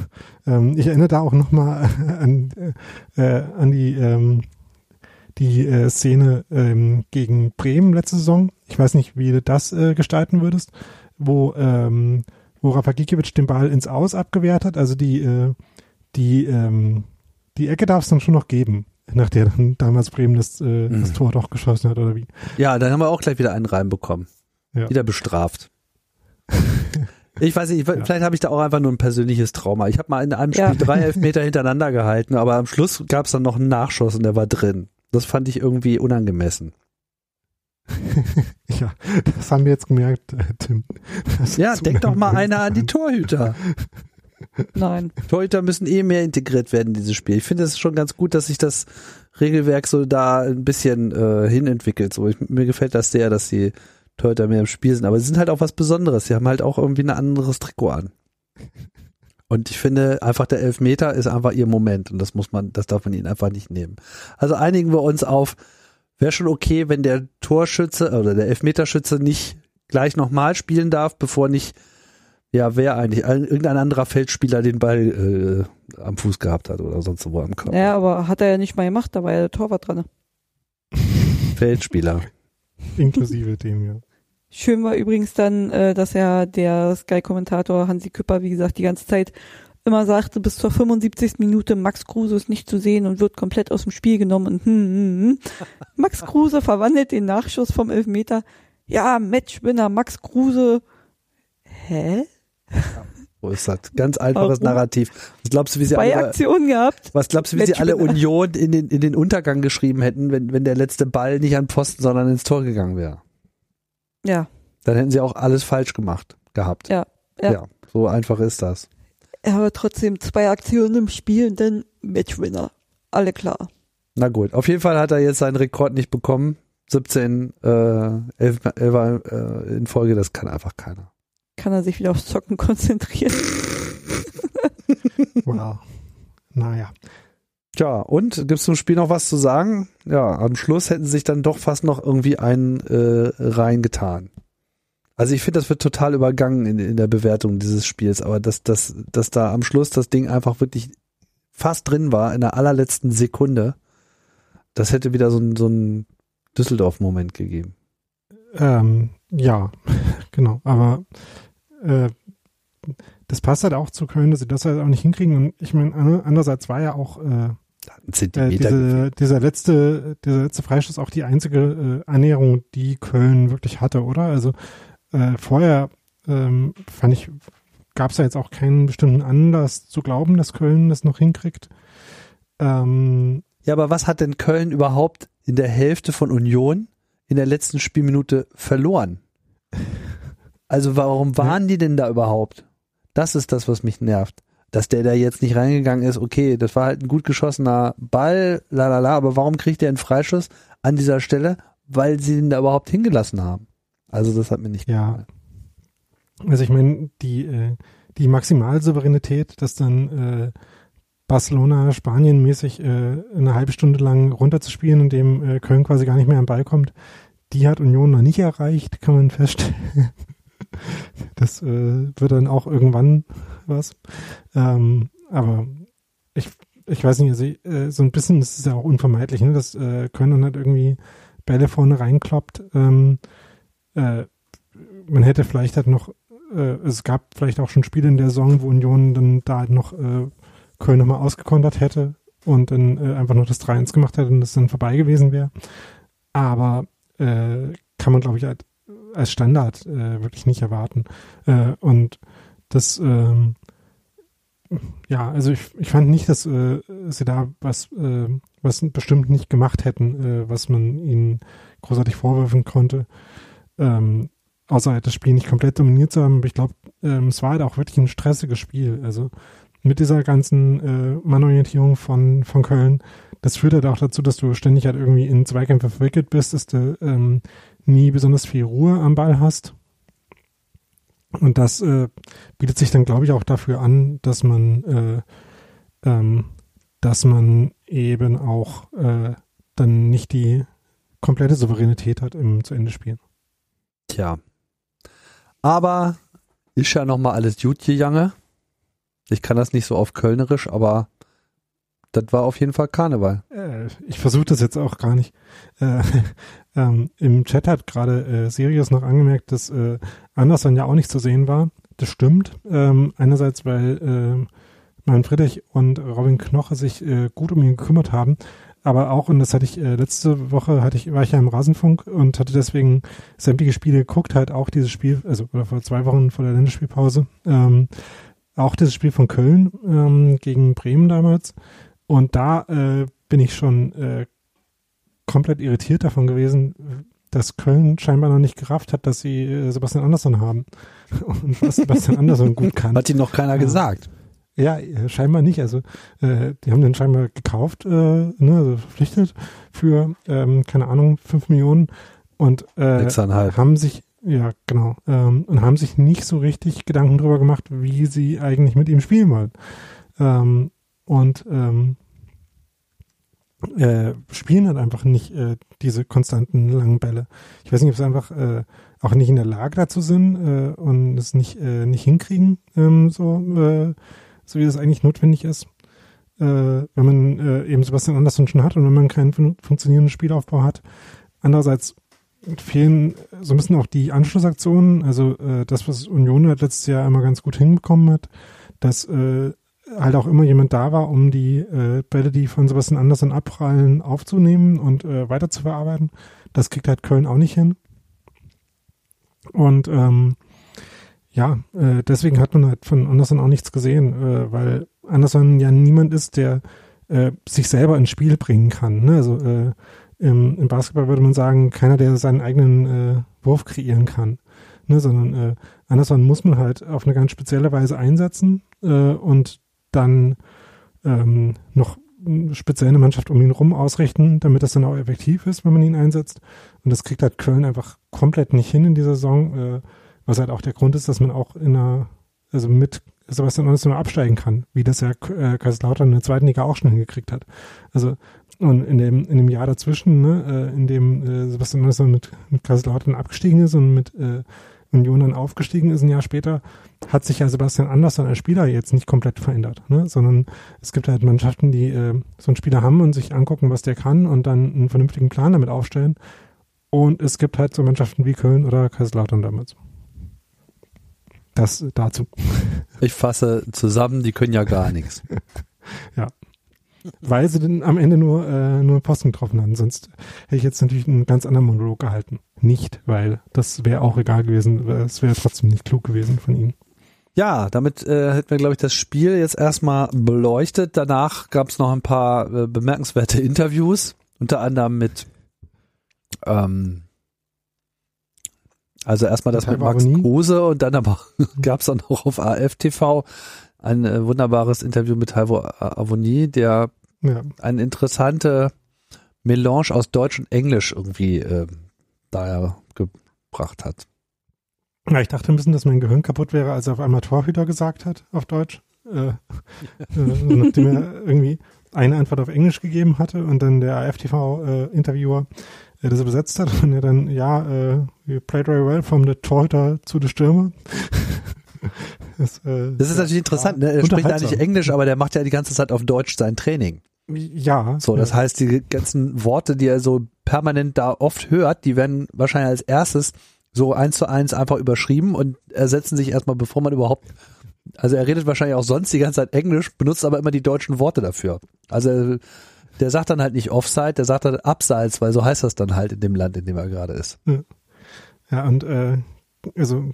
ähm, ich erinnere da auch nochmal an, äh, an die ähm, die äh, Szene ähm, gegen Bremen letzte Saison. Ich weiß nicht, wie du das äh, gestalten würdest, wo ähm, wo Rafa Gikiewicz den Ball ins Aus abgewehrt hat. Also die äh, die ähm, die Ecke darf es dann schon noch geben, nach der dann damals Bremen das, äh, das Mhm. Tor doch geschossen hat oder wie. Ja, dann haben wir auch gleich wieder einen reinbekommen. Ja. Wieder bestraft. Ich weiß nicht, ich, vielleicht habe ich da auch einfach nur ein persönliches Trauma. Ich habe mal in einem Spiel Ja. drei Elfmeter hintereinander gehalten, aber am Schluss gab es dann noch einen Nachschuss und der war drin. Das fand ich irgendwie unangemessen. Ja, das haben wir jetzt gemerkt, äh, Tim. Das Ja, ist denk doch mal einer an die Torhüter. Nein. Torhüter müssen eh mehr integriert werden in dieses Spiel. Ich finde es schon ganz gut, dass sich das Regelwerk so da ein bisschen äh, hinentwickelt. So, ich, mir gefällt das sehr, dass die Torhüter mehr im Spiel sind. Aber sie sind halt auch was Besonderes. Sie haben halt auch irgendwie ein anderes Trikot an. Und ich finde einfach der Elfmeter ist einfach ihr Moment und das muss man, das darf man ihnen einfach nicht nehmen. Also einigen wir uns auf, wäre schon okay, wenn der Torschütze oder der Elfmeterschütze nicht gleich nochmal spielen darf, bevor nicht, ja, wer eigentlich, ein- irgendein anderer Feldspieler den Ball äh, am Fuß gehabt hat oder sonst wo am Körper. Ja, aber hat er ja nicht mal gemacht, da war ja der Torwart dran. Feldspieler. Inklusive dem, ja. Schön war übrigens dann, äh, dass ja der Sky-Kommentator Hansi Küpper, wie gesagt, die ganze Zeit immer sagte, bis zur 75. Minute Max Kruse ist nicht zu sehen und wird komplett aus dem Spiel genommen und hm, hm, hm. Max Kruse verwandelt den Nachschuss vom Elfmeter. Ja, Matchwinner Max Kruse. Hä? Wo ist das? Ganz einfaches Warum? Narrativ. Was glaubst du, wie sie Zwei alle, Aktionen gehabt. was glaubst du, wie sie alle. Union in den, in den Untergang geschrieben hätten, wenn, wenn der letzte Ball nicht an Pfosten, sondern ins Tor gegangen wäre? Ja, Dann hätten sie auch alles falsch gemacht gehabt. Ja, ja. so einfach ist das. aber trotzdem zwei Aktionen im Spiel und dann Matchwinner. Alle klar. Na gut, auf jeden Fall hat er jetzt seinen Rekord nicht bekommen. 17 äh, 11, 11 äh, in Folge, das kann einfach keiner. Kann er sich wieder aufs Zocken konzentrieren. Wow. Naja. Tja, und gibt's zum Spiel noch was zu sagen? Ja, am Schluss hätten sie sich dann doch fast noch irgendwie einen äh, reingetan. Also ich finde, das wird total übergangen in, in der Bewertung dieses Spiels, aber dass, dass, dass da am Schluss das Ding einfach wirklich fast drin war in der allerletzten Sekunde, Das hätte wieder so ein, so ein Düsseldorf-Moment gegeben. Ähm, ja, genau. Aber äh, das passt halt auch zu Köln, dass sie das halt auch nicht hinkriegen. Und ich meine, andererseits war ja auch äh, äh, diese, dieser letzte, dieser letzte Freistoß auch die einzige äh, Annäherung, die Köln wirklich hatte, oder? Also äh, vorher ähm, fand ich, gab es ja jetzt auch keinen bestimmten Anlass zu glauben, dass Köln das noch hinkriegt. Ähm, ja, aber was hat denn Köln überhaupt in der Hälfte von Union in der letzten Spielminute verloren? Also warum waren die denn da überhaupt? Das ist das, was mich nervt. Dass der da jetzt nicht reingegangen ist, okay, das war halt ein gut geschossener Ball, la la la, aber warum kriegt der einen Freischuss an dieser Stelle? Weil sie ihn da überhaupt hingelassen haben. Also das hat mir nicht ja. gefallen. Also ich meine, die, äh, die Maximalsouveränität, dass dann äh, Barcelona Spanien mäßig äh, eine halbe Stunde lang runterzuspielen, indem äh, Köln quasi gar nicht mehr am Ball kommt, die hat Union noch nicht erreicht, kann man feststellen. das äh, wird dann auch irgendwann was. Ähm, aber ich, ich weiß nicht, also äh, so ein bisschen ist es ja auch unvermeidlich, ne, dass äh, Köln dann halt irgendwie Bälle vorne reinkloppt. Ähm, äh, man hätte vielleicht halt noch, äh, es gab vielleicht auch schon Spiele in der Saison, wo Union dann da halt noch äh, Köln nochmal ausgekontert hätte und dann äh, einfach noch das 3-1 gemacht hätte und das dann vorbei gewesen wäre. Aber äh, kann man, glaube ich, halt als Standard äh, wirklich nicht erwarten. Äh, und das, ähm, ja, also ich, ich fand nicht, dass äh, sie da was, äh, was bestimmt nicht gemacht hätten, was man ihnen großartig vorwerfen konnte. Ähm, außer halt das Spiel nicht komplett dominiert zu haben. Aber ich glaube, ähm, es war halt auch wirklich ein stressiges Spiel. Also mit dieser ganzen äh, Mannorientierung von, von Köln, das führt halt auch dazu, dass du ständig halt irgendwie in Zweikämpfe verwickelt bist, dass du ähm, nie besonders viel Ruhe am Ball hast. Und das äh, bietet sich dann, glaube ich, auch dafür an, dass man, äh, ähm, dass man eben auch äh, dann nicht die komplette Souveränität hat im zu Ende spielen. Tja. Aber ist ja nochmal alles gut gegangen. Ich kann das nicht so auf Kölnerisch, aber das war auf jeden Fall Karneval. Äh, ich versuche das jetzt auch gar nicht. Äh, ähm, Im Chat hat gerade äh, Sirius noch angemerkt, dass äh, Anderson ja auch nicht zu sehen war. Das stimmt. Ähm, einerseits, weil äh, mein Friedrich und Robin Knoche sich äh, gut um ihn gekümmert haben, aber auch, und das hatte ich äh, letzte Woche, hatte ich, war ich ja im Rasenfunk und hatte deswegen sämtliche Spiele geguckt, halt auch dieses Spiel, also oder vor zwei Wochen vor der Länderspielpause, ähm, auch dieses Spiel von Köln ähm, gegen Bremen damals. Und da äh, bin ich schon äh, komplett irritiert davon gewesen, dass Köln scheinbar noch nicht gerafft hat, dass sie äh, Sebastian Andersson haben. Und was Sebastian Andersson gut kann. Hat ihm noch keiner gesagt. Ja, äh, scheinbar nicht. Also äh, die haben den scheinbar gekauft, äh, ne, also verpflichtet für, ähm, keine Ahnung, fünf Millionen und äh, haben sich ja, genau. Ähm, und haben sich nicht so richtig Gedanken darüber gemacht, wie sie eigentlich mit ihm spielen wollen. Ähm, und ähm, äh, spielen halt einfach nicht äh, diese konstanten langen Bälle. Ich weiß nicht, ob sie einfach äh, auch nicht in der Lage dazu sind äh, und es nicht äh, nicht hinkriegen, ähm, so äh, so wie das eigentlich notwendig ist, äh, wenn man äh, eben Sebastian Andersson schon hat und wenn man keinen fun funktionierenden Spielaufbau hat. Andererseits fehlen so ein bisschen auch die Anschlussaktionen, also äh, das, was Union halt letztes Jahr immer ganz gut hinbekommen hat, dass äh, halt auch immer jemand da war, um die äh, Bälle, die von Sebastian Andersson abprallen, aufzunehmen und äh, weiter zu verarbeiten. Das kriegt halt Köln auch nicht hin. Und ähm, ja, äh, deswegen hat man halt von Andersson auch nichts gesehen, äh, weil Andersson ja niemand ist, der äh, sich selber ins Spiel bringen kann. Ne? Also äh, im, im Basketball würde man sagen, keiner, der seinen eigenen äh, Wurf kreieren kann. Ne? Sondern äh, Andersson muss man halt auf eine ganz spezielle Weise einsetzen äh, und dann ähm, noch speziell eine Mannschaft um ihn rum ausrichten, damit das dann auch effektiv ist, wenn man ihn einsetzt. Und das kriegt halt Köln einfach komplett nicht hin in dieser Saison. Äh, was halt auch der Grund ist, dass man auch in einer, also mit Sebastian Andersson absteigen kann, wie das ja äh, Kaiserslautern in der zweiten Liga auch schon hingekriegt hat. Also und in dem in dem Jahr dazwischen, ne, äh, in dem äh, Sebastian Andersson mit mit Kaiserslautern abgestiegen ist und mit äh, Union dann aufgestiegen ist ein Jahr später, hat sich ja Sebastian Andersson als Spieler jetzt nicht komplett verändert, ne? sondern es gibt halt Mannschaften, die äh, so einen Spieler haben und sich angucken, was der kann und dann einen vernünftigen Plan damit aufstellen. Und es gibt halt so Mannschaften wie Köln oder Kaiserslautern damals. Das dazu. Ich fasse zusammen, die können ja gar nichts. Weil sie dann am Ende nur, äh, nur Posten getroffen hatten. Sonst hätte ich jetzt natürlich einen ganz anderen Monolog gehalten. Nicht, weil das wäre auch egal gewesen. Es wäre trotzdem nicht klug gewesen von ihnen. Ja, damit äh, hätten wir, glaube ich, das Spiel jetzt erstmal beleuchtet. Danach gab es noch ein paar äh, bemerkenswerte Interviews, unter anderem mit ähm, also erstmal das mit Max. Kruse und dann aber gab es dann auch auf AFTV ein äh, wunderbares Interview mit Halvo Avoni, der Ja. eine interessante Melange aus Deutsch und Englisch irgendwie äh, daher gebracht hat. ja, ich dachte ein bisschen, dass mein Gehirn kaputt wäre, als er auf einmal Torhüter gesagt hat, auf Deutsch. Äh, äh, nachdem er irgendwie eine Antwort auf Englisch gegeben hatte und dann der AFTV-Interviewer äh, das übersetzt hat und er dann, ja, äh, you played very well from the Torhüter zu the Stürmer. das, äh, Das ist natürlich interessant, ne? er spricht eigentlich Englisch, aber der macht ja die ganze Zeit auf Deutsch sein Training. Ja. So, das ja. heißt, die ganzen Worte, die er so permanent da oft hört, die werden wahrscheinlich als erstes so eins zu eins einfach überschrieben und ersetzen sich erstmal, bevor man überhaupt, also er redet wahrscheinlich auch sonst die ganze Zeit Englisch, benutzt aber immer die deutschen Worte dafür. Also der sagt dann halt nicht Offside, der sagt dann Abseits, weil so heißt das dann halt in dem Land, in dem er gerade ist. Ja, und äh, also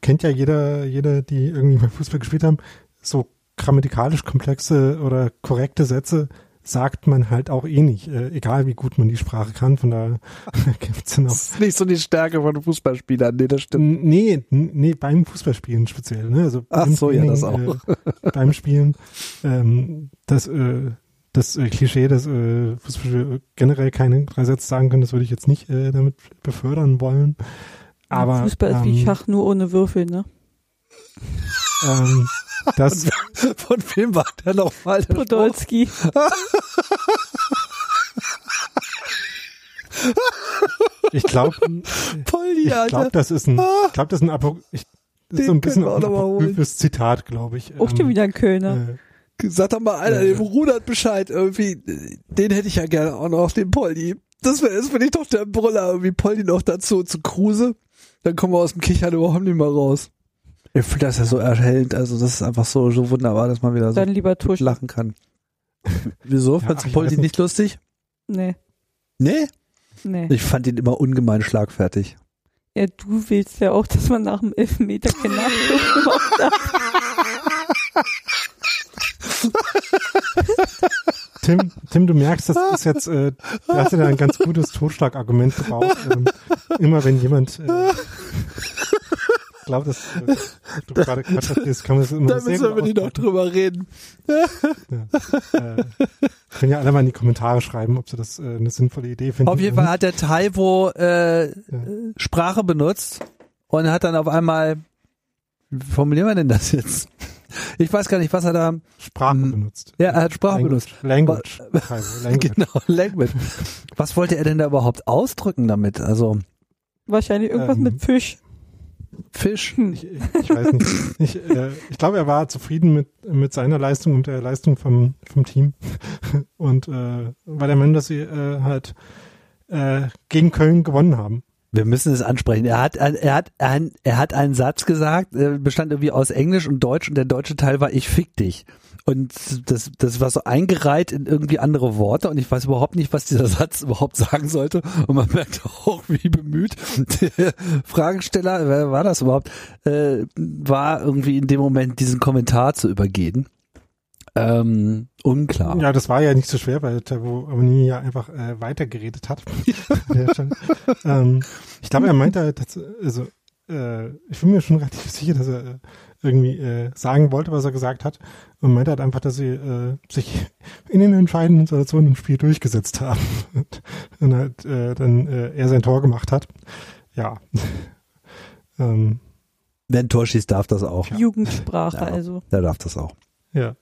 kennt ja jeder, jeder, die irgendwie mal Fußball gespielt haben, so grammatikalisch komplexe oder korrekte Sätze sagt man halt auch eh nicht, äh, egal wie gut man die Sprache kann. Von daher gibt's dann auch. ist nicht so die Stärke von Fußballspielern, nee, das N- Nee, nee, beim Fußballspielen speziell, ne? Also Ach so, ja, das Äh, beim Spielen, ähm, das, äh, das äh, Klischee, dass äh, Fußballspieler generell keine drei Sätze sagen können, das würde ich jetzt nicht äh, damit befördern wollen. Aber Fußball ist wie ähm, Schach nur ohne Würfel, ne? Ähm, das, Von wem war der nochmal? der Spruch? Podolski. ich glaube, Polly, ich glaube, das ist ein, ich glaube, das ist ein Apo, ich, das ist so Den ein bisschen ein noch apokryphes Zitat, glaube ich. Auch schon Ähm, wieder ein Kölner. äh, Sag doch mal einer, Äh. dem Rudert Bescheid irgendwie. Den hätte ich ja gerne auch noch, den Poldi. Das wäre das bin ich doch der Brüller, irgendwie Poldi noch dazu zu Kruse. Dann kommen wir aus dem Kichern überhaupt nicht mehr raus. Ich finde das ja so erhellend, also das ist einfach so, so wunderbar, dass man wieder so Dann lieber Tusch. lachen kann. Wieso? Ja, Fandst du Poldi weiß nicht. lustig? Nee, Nee? nee. Ich fand ihn immer ungemein schlagfertig. Ja, du willst ja auch, dass man nach dem Elfmeter keinen Nachdruck gemacht hat. Tim, Tim, du merkst, das ist jetzt, äh, du hast ja da ein ganz gutes Totschlagargument gebraucht. Ähm, immer wenn jemand äh, glaubt, dass äh, du gerade Quatsch erzählst, kann man das immer Da sehr müssen wir nicht noch drüber reden. Äh, können ja alle mal in die Kommentare schreiben, ob sie das äh, eine sinnvolle Idee finden. Auf jeden Fall hat der Taiwo äh, Ja. Sprache benutzt und hat dann auf einmal, wie formulieren wir denn das jetzt? Ich weiß gar nicht, was er da, Sprache Mhm. benutzt. ja, er hat Sprache benutzt. Language. Language. Language. Genau, Language. Was wollte er denn da überhaupt ausdrücken damit? Also Wahrscheinlich irgendwas Ähm. mit Fisch. Fisch? Hm. Ich, ich weiß nicht. Ich, äh, ich glaube, er war zufrieden mit, mit seiner Leistung und der Leistung vom, vom Team. Und äh, war der Meinung, dass sie äh, halt äh, gegen Köln gewonnen haben. Wir müssen es ansprechen. Er hat, er hat, ein, er hat einen Satz gesagt, bestand irgendwie aus Englisch und Deutsch und der deutsche Teil war ich fick dich. Und das, das war so eingereiht in irgendwie andere Worte und ich weiß überhaupt nicht, was dieser Satz überhaupt sagen sollte. Und man merkt auch, wie bemüht der Fragesteller, wer war das überhaupt, äh, war irgendwie in dem Moment diesen Kommentar zu übergehen. Ähm, unklar. Ja, das war ja nicht so schwer, weil Tavo Avoni ja einfach äh, weitergeredet hat. Ähm, ich glaube, er meinte halt, dass, also äh, ich bin mir schon relativ sicher, dass er äh, irgendwie äh, sagen wollte, was er gesagt hat und meinte halt einfach, dass sie äh, sich in den entscheidenden Situationen im Spiel durchgesetzt haben und, und halt äh, dann äh, er sein Tor gemacht hat. Ja. ähm, Wenn ein Tor schießt, darf das auch. Jugendsprache, Ja. also. Der darf das auch. ja.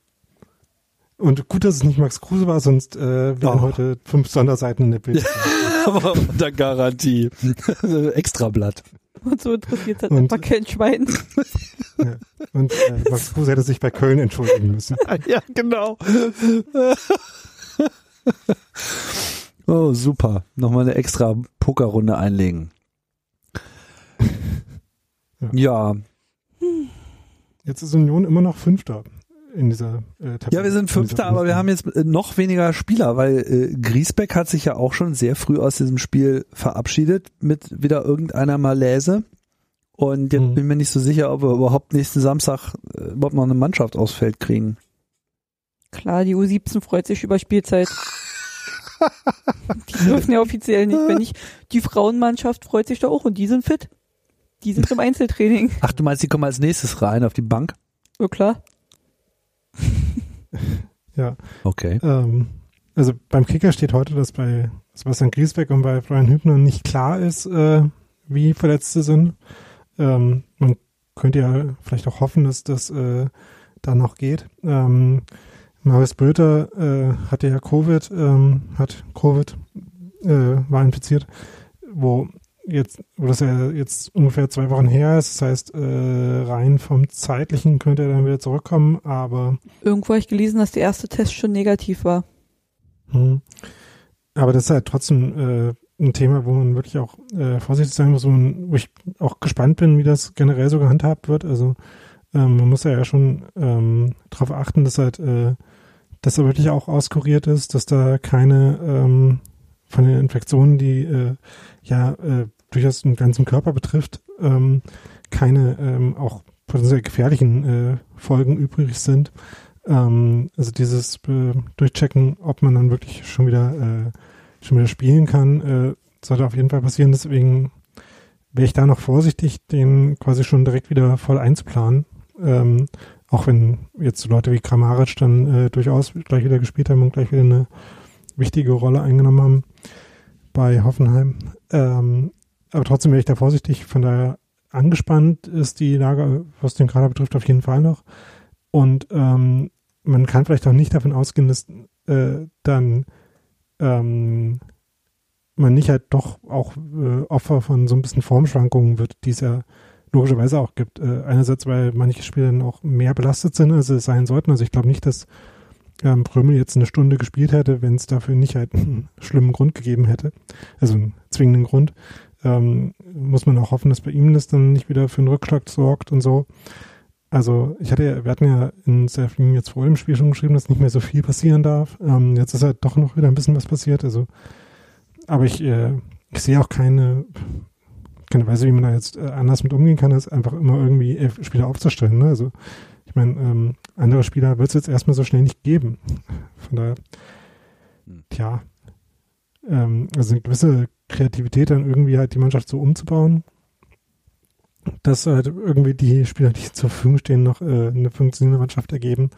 Und gut, dass es nicht Max Kruse war, sonst äh, wären Oh. heute fünf Sonderseiten in der Bild. Aber unter Garantie. Extrablatt. Und so interessiert hat Und- einfach kein Schwein. Ja. Und äh, Max Kruse hätte sich bei Köln entschuldigen müssen. ja, genau. oh, super. Nochmal eine extra Pokerrunde einlegen. Ja. Jetzt ist Union immer noch Fünfter in dieser äh, Tabelle. Ja, wir sind Fünfter, aber wir haben jetzt äh, noch weniger Spieler, weil äh, Griesbeck hat sich ja auch schon sehr früh aus diesem Spiel verabschiedet mit wieder irgendeiner Malaise. Und jetzt Mhm. bin ich mir nicht so sicher, ob wir überhaupt nächsten Samstag äh, überhaupt noch eine Mannschaft aufs Feld kriegen. Klar, die U17 freut sich über Spielzeit. die dürfen ja offiziell nicht. Wenn nicht, die Frauenmannschaft freut sich doch auch und die sind fit. Die sind im Einzeltraining. Ach, du meinst, die kommen als nächstes rein auf die Bank? Ja, klar. Ja, Okay. ähm, also beim Kicker steht heute, dass bei Sebastian Griesbeck und bei Florian Hübner nicht klar ist, äh, wie Verletzte sind. Ähm, man könnte ja vielleicht auch hoffen, dass das äh, da noch geht. Ähm, Marius Böter äh, hatte ja Covid, ähm, hat Covid, äh, war infiziert, wo jetzt, wo das ja jetzt ungefähr zwei Wochen her ist. Das heißt, äh, rein vom zeitlichen könnte er dann wieder zurückkommen, aber Irgendwo habe ich gelesen, dass der erste Test schon negativ war. hm. aber das ist halt trotzdem äh, ein Thema, wo man wirklich auch äh, vorsichtig sein muss, wo, man, wo ich auch gespannt bin, wie das generell so gehandhabt wird. Also ähm, man muss ja, ja schon ähm, darauf achten, dass halt, äh, dass er wirklich auch auskuriert ist, dass da keine ähm, von den Infektionen, die äh, ja äh, durchaus den ganzen Körper betrifft, ähm, keine ähm, auch potenziell gefährlichen äh, Folgen übrig sind. Ähm, also dieses äh, Durchchecken, ob man dann wirklich schon wieder äh, schon wieder spielen kann, äh, sollte auf jeden Fall passieren. Deswegen wäre ich da noch vorsichtig, den quasi schon direkt wieder voll einzuplanen. Ähm, auch wenn jetzt so Leute wie Kramaric dann äh, durchaus gleich wieder gespielt haben und gleich wieder eine wichtige Rolle eingenommen haben bei Hoffenheim. Ähm, aber trotzdem wäre ich da vorsichtig. Von daher angespannt ist die Lage, was den Kader betrifft, auf jeden Fall noch. Und ähm, man kann vielleicht auch nicht davon ausgehen, dass äh, dann ähm, man nicht halt doch auch äh, Opfer von so ein bisschen Formschwankungen wird, die es ja logischerweise auch gibt. Äh, einerseits, weil manche Spieler dann auch mehr belastet sind, als sie sein sollten. Also ich glaube nicht, dass ähm, Prömel jetzt eine Stunde gespielt hätte, wenn es dafür nicht halt einen schlimmen Grund gegeben hätte. Also einen zwingenden Grund. Ähm, muss man auch hoffen, dass bei ihm das dann nicht wieder für einen Rückschlag sorgt und so. Also ich hatte ja, wir hatten ja in Serafin jetzt vor dem Spiel schon geschrieben, dass nicht mehr so viel passieren darf. Ähm, jetzt ist halt doch noch wieder ein bisschen was passiert. Also, aber ich, äh, ich sehe auch keine, keine Weise, wie man da jetzt äh, anders mit umgehen kann, als einfach immer irgendwie elf Spieler aufzustellen. Ne? Also ich meine, ähm, andere Spieler wird es jetzt erstmal so schnell nicht geben. Von daher, Hm. tja, ähm, also eine gewisse Kreativität dann irgendwie halt die Mannschaft so umzubauen, dass halt irgendwie die Spieler, die zur Verfügung stehen, noch äh, eine funktionierende Mannschaft ergeben.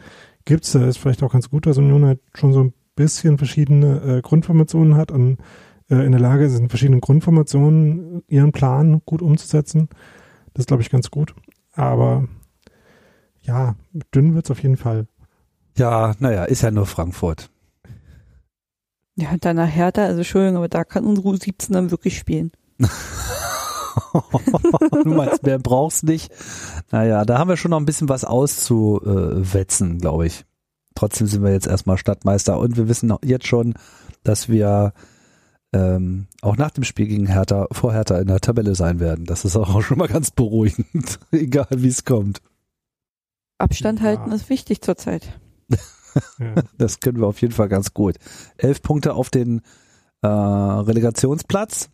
Gibt's da, ist vielleicht auch ganz gut, dass Union halt schon so ein bisschen verschiedene äh, Grundformationen hat und äh, in der Lage ist, in verschiedenen Grundformationen ihren Plan gut umzusetzen. Das glaube ich, ganz gut. Aber ja, dünn wird's auf jeden Fall. Ja, naja, ist ja nur Frankfurt. Ja, und danach Hertha, also Entschuldigung, aber da kann unsere U17 dann wirklich spielen. du meinst, mehr brauchst nicht. Naja, da haben wir schon noch ein bisschen was auszuwetzen, glaube ich. Trotzdem sind wir jetzt erstmal Stadtmeister und wir wissen jetzt schon, dass wir ähm, auch nach dem Spiel gegen Hertha vor Hertha in der Tabelle sein werden. Das ist auch schon mal ganz beruhigend, egal wie es kommt. Abstand Ja. halten ist wichtig zurzeit. Ja. Das können wir auf jeden Fall ganz gut. Elf Punkte auf den äh, Relegationsplatz,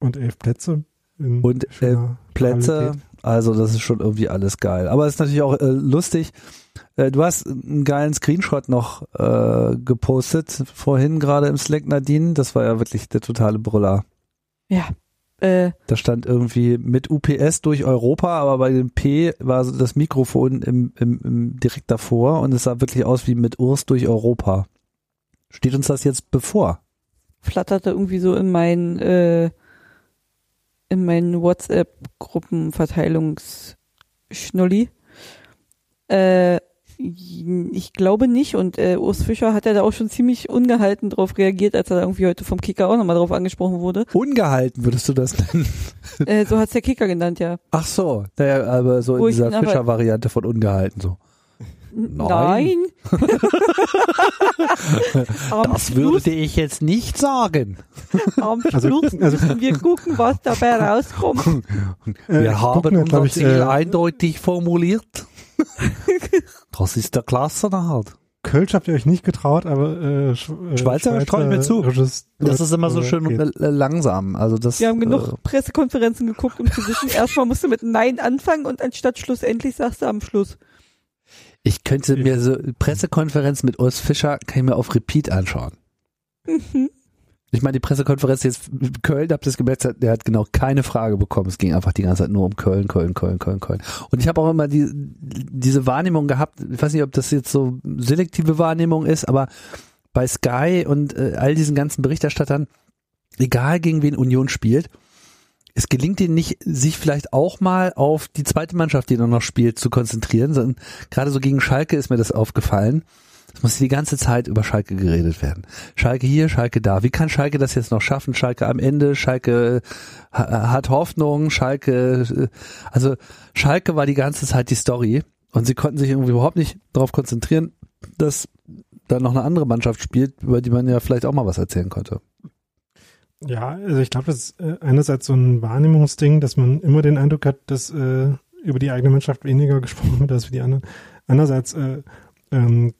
Und elf Plätze. In Und schöner Plätze. Qualität. Also das ist schon irgendwie alles geil. Aber es ist natürlich auch äh, lustig. Äh, du hast einen geilen Screenshot noch äh, gepostet vorhin gerade im Slack Nadine. Das war ja wirklich der totale Brüller. Ja. Äh, Da stand irgendwie mit UPS durch Europa, aber bei dem P war so das Mikrofon im, im, im direkt davor und es sah wirklich aus wie mit Urs durch Europa. Steht uns das jetzt bevor? flatterte irgendwie so in mein äh, in meinen WhatsApp-Gruppenverteilungsschnulli. Äh, Ich glaube nicht und äh, Urs Fischer hat ja da auch schon ziemlich ungehalten drauf reagiert, als er irgendwie heute vom Kicker auch nochmal drauf angesprochen wurde. Ungehalten würdest du das nennen? Äh, so hat's der Kicker genannt, ja. Ach so, naja, aber so Wo in dieser Fischer-Variante von ungehalten so. Nein. Nein. Das würde ich jetzt nicht sagen. am Also- Schluss also- müssen wir gucken, was dabei rauskommt. Äh, Wir ich haben unser Ziel äh, eindeutig formuliert. Das ist der Klassenerhalt. Kölsch habt ihr euch nicht getraut, aber äh, Sch- äh, Schweizer trau ich mir zu. Regis- Das ist immer so äh, schön geht. äh, langsam. Also das, Wir haben genug Äh, Pressekonferenzen geguckt, um zu wissen, erstmal musst du mit Nein anfangen und anstatt schlussendlich sagst du am Schluss. ich könnte mir so Pressekonferenz mit Urs Fischer kann ich mir auf Repeat anschauen. Mhm. Ich meine, die Pressekonferenz jetzt Köln, habt ihr es gemerkt, der hat genau keine Frage bekommen. Es ging einfach die ganze Zeit nur um Köln, Köln, Köln, Köln, Köln. Und ich habe auch immer die, diese Wahrnehmung gehabt, ich weiß nicht, ob das jetzt so selektive Wahrnehmung ist, aber bei Sky und äh, all diesen ganzen Berichterstattern, egal gegen wen Union spielt, es gelingt ihnen nicht, sich vielleicht auch mal auf die zweite Mannschaft, die dann noch spielt, zu konzentrieren, sondern gerade so gegen Schalke ist mir das aufgefallen. Es muss die ganze Zeit über Schalke geredet werden. Schalke hier, Schalke da. Wie kann Schalke das jetzt noch schaffen? Schalke am Ende, Schalke ha- hat Hoffnung, Schalke, äh, also Schalke war die ganze Zeit die Story und sie konnten sich irgendwie überhaupt nicht darauf konzentrieren, dass da noch eine andere Mannschaft spielt, über die man ja vielleicht auch mal was erzählen konnte. Ja, also ich glaube, das ist äh, einerseits so ein Wahrnehmungsding, dass man immer den Eindruck hat, dass äh, über die eigene Mannschaft weniger gesprochen wird als für die anderen. Andererseits äh, ähm,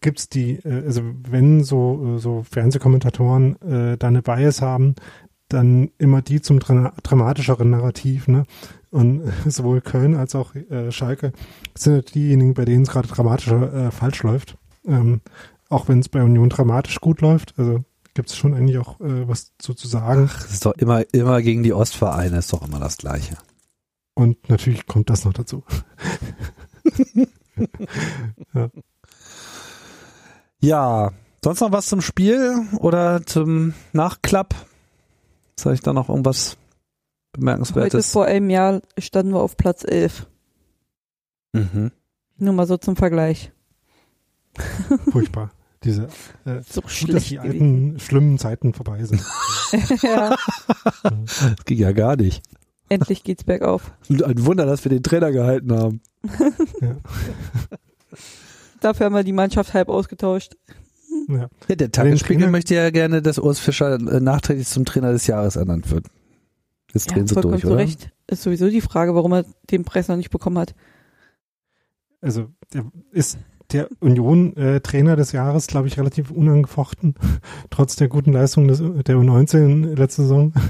gibt's die, äh, also wenn so äh, so Fernsehkommentatoren äh, da eine Bias haben, dann immer die zum dra dramatischeren Narrativ, ne? Und äh, sowohl Köln als auch äh, Schalke sind halt diejenigen, bei denen es gerade dramatischer äh, falsch läuft. Ähm, auch wenn es bei Union dramatisch gut läuft. Also gibt es schon eigentlich auch äh, was zu, zu sagen. Das ist doch immer, immer gegen die Ostvereine, ist doch immer das Gleiche. Und natürlich kommt das noch dazu. Ja, sonst noch was zum Spiel oder zum Nachklapp? Soll ich da noch irgendwas Heute bemerkenswertes? vor einem Jahr standen wir auf Platz 11. Mhm. Nur mal so zum Vergleich. Furchtbar. Diese äh, So gut, dass die gewesen. alten schlimmen Zeiten vorbei sind. ja, Das ging ja gar nicht. endlich geht's bergauf. Ein Wunder, dass wir den Trainer gehalten haben. Dafür haben wir die Mannschaft halb ausgetauscht. ja. Ja, der Tagesspiegel Trainer- möchte ja gerne, dass Urs Fischer äh, nachträglich zum Trainer des Jahres ernannt wird. Jetzt drehen sie vollkommen durch, zu oder? Recht. Ist sowieso die Frage, warum er den Preis noch nicht bekommen hat. Also der ist der Union-Trainer des Jahres, glaube ich, relativ unangefochten, trotz der guten Leistung des, der U19 letzte Saison.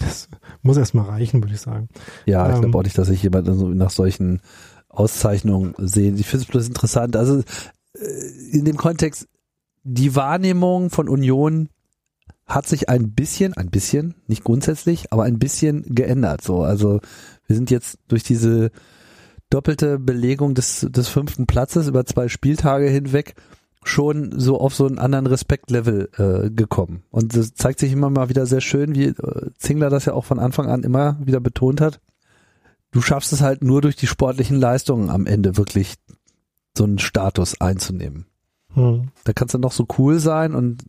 Das muss erstmal reichen, würde ich sagen. Ja, ich Ähm, glaube auch nicht, dass ich jemanden so nach solchen Auszeichnungen sehe. Ich finde es bloß interessant. Also äh, in dem Kontext, die Wahrnehmung von Union hat sich ein bisschen, ein bisschen, nicht grundsätzlich, aber ein bisschen geändert. So, also wir sind jetzt durch diese doppelte Belegung des, des fünften Platzes über zwei Spieltage hinweg schon so auf so einen anderen Respektlevel äh, gekommen. Und das zeigt sich immer mal wieder sehr schön, wie äh, Zingler das ja auch von Anfang an immer wieder betont hat. Du schaffst es halt nur durch die sportlichen Leistungen am Ende wirklich so einen Status einzunehmen. Hm. Da kannst du noch so cool sein und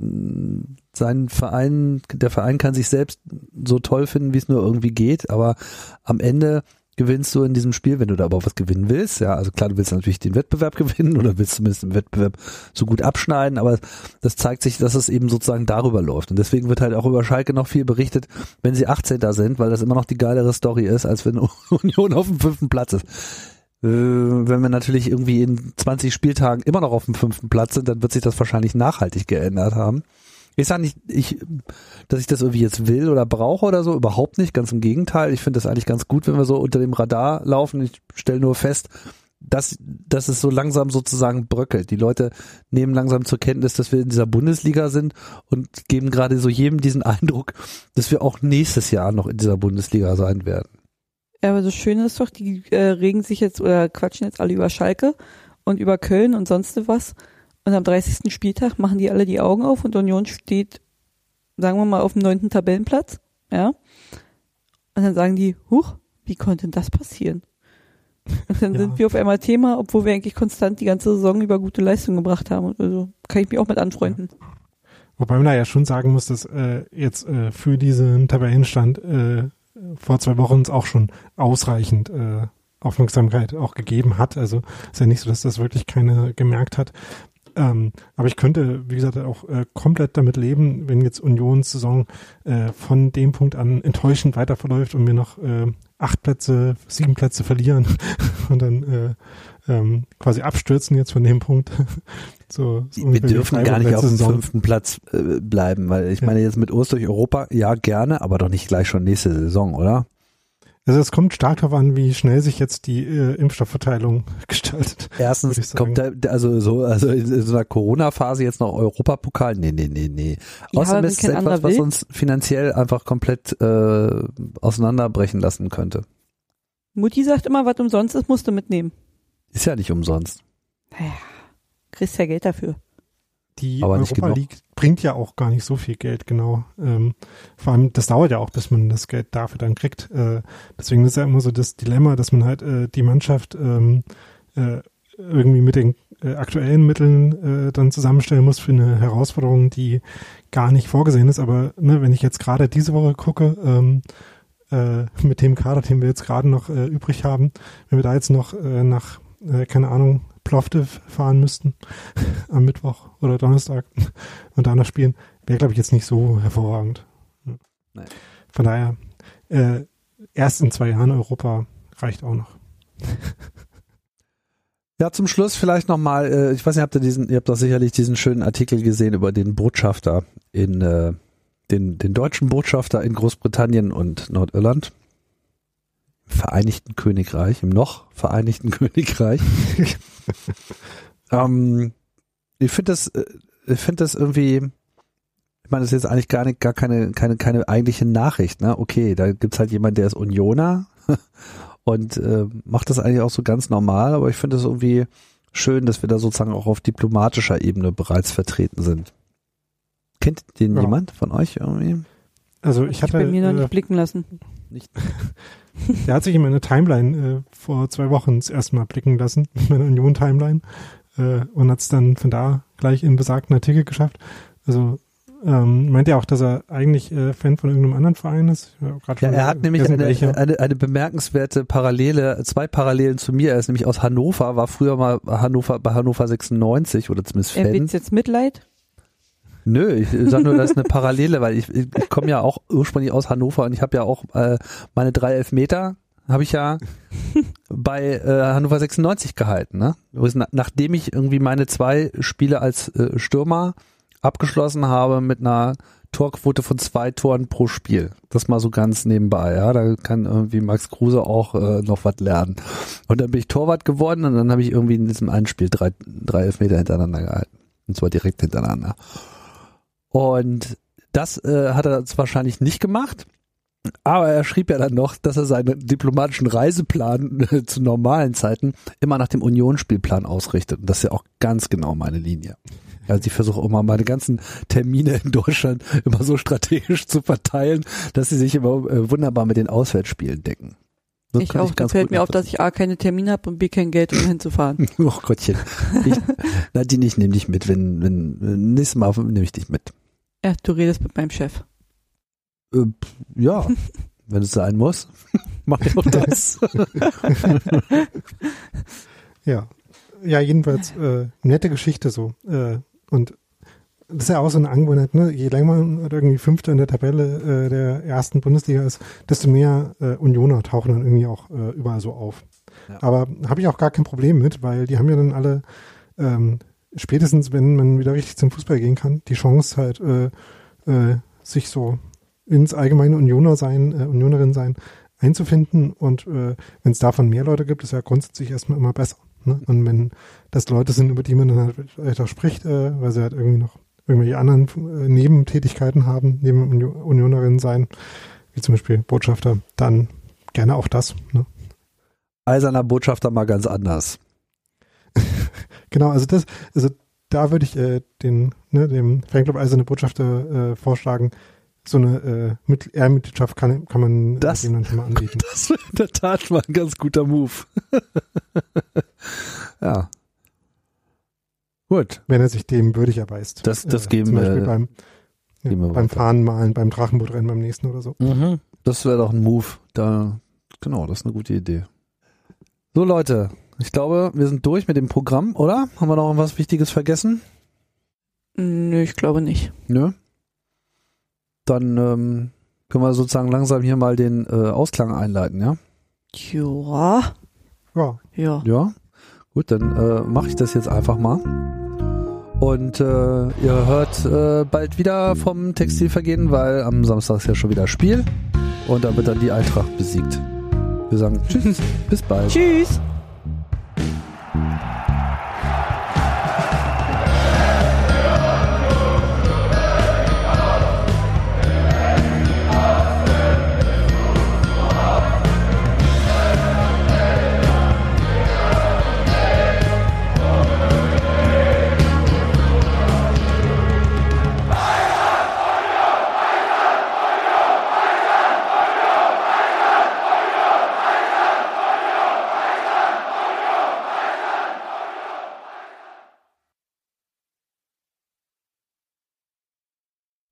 sein Verein, der Verein kann sich selbst so toll finden, wie es nur irgendwie geht, aber am Ende gewinnst du in diesem Spiel, wenn du da aber was gewinnen willst. Ja, also klar, du willst natürlich den Wettbewerb gewinnen oder willst zumindest im Wettbewerb so gut abschneiden, aber das zeigt sich, dass es eben sozusagen darüber läuft. Und deswegen wird halt auch über Schalke noch viel berichtet, wenn sie 18. sind, weil das immer noch die geilere Story ist, als wenn Union auf dem fünften Platz ist. Äh, Wenn wir natürlich irgendwie in 20 Spieltagen immer noch auf dem fünften Platz sind, dann wird sich das wahrscheinlich nachhaltig geändert haben. Ich sage nicht, ich, dass ich das irgendwie jetzt will oder brauche oder so, überhaupt nicht, ganz im Gegenteil. Ich finde das eigentlich ganz gut, wenn wir so unter dem Radar laufen. Ich stelle nur fest, dass, dass es so langsam sozusagen bröckelt. Die Leute nehmen langsam zur Kenntnis, dass wir in dieser Bundesliga sind und geben gerade so jedem diesen Eindruck, dass wir auch nächstes Jahr noch in dieser Bundesliga sein werden. Ja, aber das Schöne ist doch, die äh, regen sich jetzt oder quatschen jetzt alle über Schalke und über Köln und sonst was. Und am 30. Spieltag machen die alle die Augen auf und Union steht, sagen wir mal, auf dem neunten Tabellenplatz. Ja. Und dann sagen die, huch, wie konnte denn das passieren? Und dann Ja. sind wir auf einmal Thema, obwohl wir eigentlich konstant die ganze Saison über gute Leistung gebracht haben. Also kann ich mich auch mit anfreunden. Wobei man da ja schon sagen muss, dass äh, jetzt äh, für diesen Tabellenstand äh, vor zwei Wochen uns auch schon ausreichend äh, Aufmerksamkeit auch gegeben hat. Also ist ja nicht so, dass das wirklich keiner gemerkt hat. Ähm, aber ich könnte, wie gesagt, auch äh, komplett damit leben, wenn jetzt Unions Saison äh, von dem Punkt an enttäuschend weiter verläuft und wir noch äh, acht Plätze, sieben Plätze verlieren und dann äh, ähm, quasi abstürzen jetzt von dem Punkt. so, so Wir dürfen gar nicht auf dem fünften Platz äh, bleiben, weil ich Ja. meine jetzt mit Ost durch Europa, ja gerne, aber doch nicht gleich schon nächste Saison, oder? Also es kommt stark darauf an, wie schnell sich jetzt die äh, Impfstoffverteilung gestaltet. Erstens kommt da, also so, also in so einer Corona-Phase jetzt noch Europapokal, nee, nee, nee, nee. Ja, Außerdem ist es etwas, was uns finanziell einfach komplett äh, auseinanderbrechen lassen könnte. Mutti sagt immer, was umsonst ist, musst du mitnehmen. Ist ja nicht umsonst. Naja, kriegst ja Geld dafür. Die Aber Europa. League bringt ja auch gar nicht so viel Geld, genau. Ähm, vor allem, das dauert ja auch, bis man das Geld dafür dann kriegt. Äh, deswegen ist ja immer so das Dilemma, dass man halt äh, die Mannschaft ähm, äh, irgendwie mit den äh, aktuellen Mitteln äh, dann zusammenstellen muss für eine Herausforderung, die gar nicht vorgesehen ist. Aber ne, wenn ich jetzt gerade diese Woche gucke, ähm, äh, mit dem Kader, den wir jetzt gerade noch übrig haben, wenn wir da jetzt noch nach, keine Ahnung, Plovdiv fahren müssten am Mittwoch oder Donnerstag und danach spielen, wäre, glaube ich, jetzt nicht so hervorragend. Nein. Von daher, äh, erst in zwei Jahren Europa reicht auch noch. Ja, zum Schluss vielleicht nochmal, äh, ich weiß nicht, habt ihr diesen, ihr habt doch sicherlich diesen schönen Artikel gesehen über den Botschafter in, äh, den, den deutschen Botschafter in Großbritannien und Nordirland. Vereinigten Königreich, im noch Vereinigten Königreich. ähm, ich finde das, äh, ich finde das irgendwie, ich meine, das ist jetzt eigentlich gar nicht, gar keine, keine, keine eigentliche Nachricht, ne? Okay, da gibt's halt jemand, der ist Unioner und äh, macht das eigentlich auch so ganz normal, aber ich finde es irgendwie schön, dass wir da sozusagen auch auf diplomatischer Ebene bereits vertreten sind. Kennt den Ja. jemand von euch irgendwie? Also ich hatte, bei mir noch äh, nicht blicken lassen. der hat sich in meine Timeline äh, vor zwei Wochen das erste Mal blicken lassen, mit meiner Union-Timeline, äh, und hat es dann von da gleich in besagten Artikel geschafft. Also ähm, meint er auch, dass er eigentlich äh, Fan von irgendeinem anderen Verein ist? Ja, schon er hat nämlich eine, eine, eine bemerkenswerte Parallele, zwei Parallelen zu mir. Er ist nämlich aus Hannover, war früher mal Hannover bei Hannover 96 oder zumindest Er Fan. will's jetzt Mitleid? Nö, ich sag nur, das ist eine Parallele, weil ich, ich komme ja auch ursprünglich aus Hannover und ich habe ja auch äh, meine drei Elfmeter habe ich ja bei äh, Hannover 96 gehalten, ne? Na- Nachdem ich irgendwie meine zwei Spiele als äh, Stürmer abgeschlossen habe mit einer Torquote von zwei Toren pro Spiel. Das mal so ganz nebenbei, ja. Da kann irgendwie Max Kruse auch äh, noch was lernen. Und dann bin ich Torwart geworden und dann habe ich irgendwie in diesem einen Spiel drei, drei Elfmeter hintereinander gehalten. Und zwar direkt hintereinander. Und das äh, hat er jetzt wahrscheinlich nicht gemacht. Aber er schrieb ja dann noch, dass er seinen diplomatischen Reiseplan äh, zu normalen Zeiten immer nach dem Unionsspielplan ausrichtet. Und das ist ja auch ganz genau meine Linie. Also ich versuche immer meine ganzen Termine in Deutschland immer so strategisch zu verteilen, dass sie sich immer äh, wunderbar mit den Auswärtsspielen decken. Das ich auch. Da ganz fällt mir auf, dass ich A, keine Termine habe und B, kein Geld, um hinzufahren. Oh Gottchen. Ich, Nadine, ich nehme dich mit. Wenn, wenn, wenn- nächstes Mal nehme ich dich mit. Ja, du redest mit meinem Chef. Äh, ja, wenn es sein muss, mach ich auch das. Ja. Ja, jedenfalls äh, nette Geschichte so. Äh, und das ist ja auch so eine Angewohnheit, ne? Je länger man irgendwie Fünfter in der Tabelle äh, der ersten Bundesliga ist, desto mehr äh, Unioner tauchen dann irgendwie auch äh, überall so auf. Ja. Aber habe ich auch gar kein Problem mit, weil die haben ja dann alle ähm, spätestens, wenn man wieder richtig zum Fußball gehen kann, die Chance halt, äh, äh, sich so ins allgemeine Unioner sein, äh, Unionerin sein einzufinden und äh, wenn es davon mehr Leute gibt, ist ja grundsätzlich erstmal immer besser. Ne? Und wenn das Leute sind, über die man dann halt auch spricht, äh, weil sie halt irgendwie noch irgendwelche anderen äh, Nebentätigkeiten haben, neben Uni Unionerin sein, wie zum Beispiel Botschafter, dann gerne auch das. Ne? Eiserner Botschafter mal ganz anders. Genau, also das, also da würde ich äh, den, ne, dem Fanclub Eiserne Botschafter äh, vorschlagen, so eine äh, mit Ehrmitgliedschaft kann, kann man Das- äh, dem dann schon mal anbieten. Das wäre in der Tat mal ein ganz guter Move. ja. Gut. wenn er sich dem würdig erweist. Das- das äh, geben zum Beispiel wir- beim, ja, wir beim. Fahnenmalen, beim Drachenbootrennen beim nächsten oder so. Mhm. Das wäre doch ein Move. Da, genau, das ist eine gute Idee. So Leute, ich glaube, wir sind durch mit dem Programm, oder? Haben wir noch irgendwas Wichtiges vergessen? Nö, ich glaube nicht. Nö. Dann ähm, können wir sozusagen langsam hier mal den äh, Ausklang einleiten, ja? Ja. Ja, Ja. Ja. Gut, dann äh, mache ich das jetzt einfach mal. Und äh, ihr hört äh, bald wieder vom Textilvergehen, weil am Samstag ist ja schon wieder Spiel. Und da wird dann die Eintracht besiegt. Wir sagen Tschüss, bis bald. Tschüss. Thank you.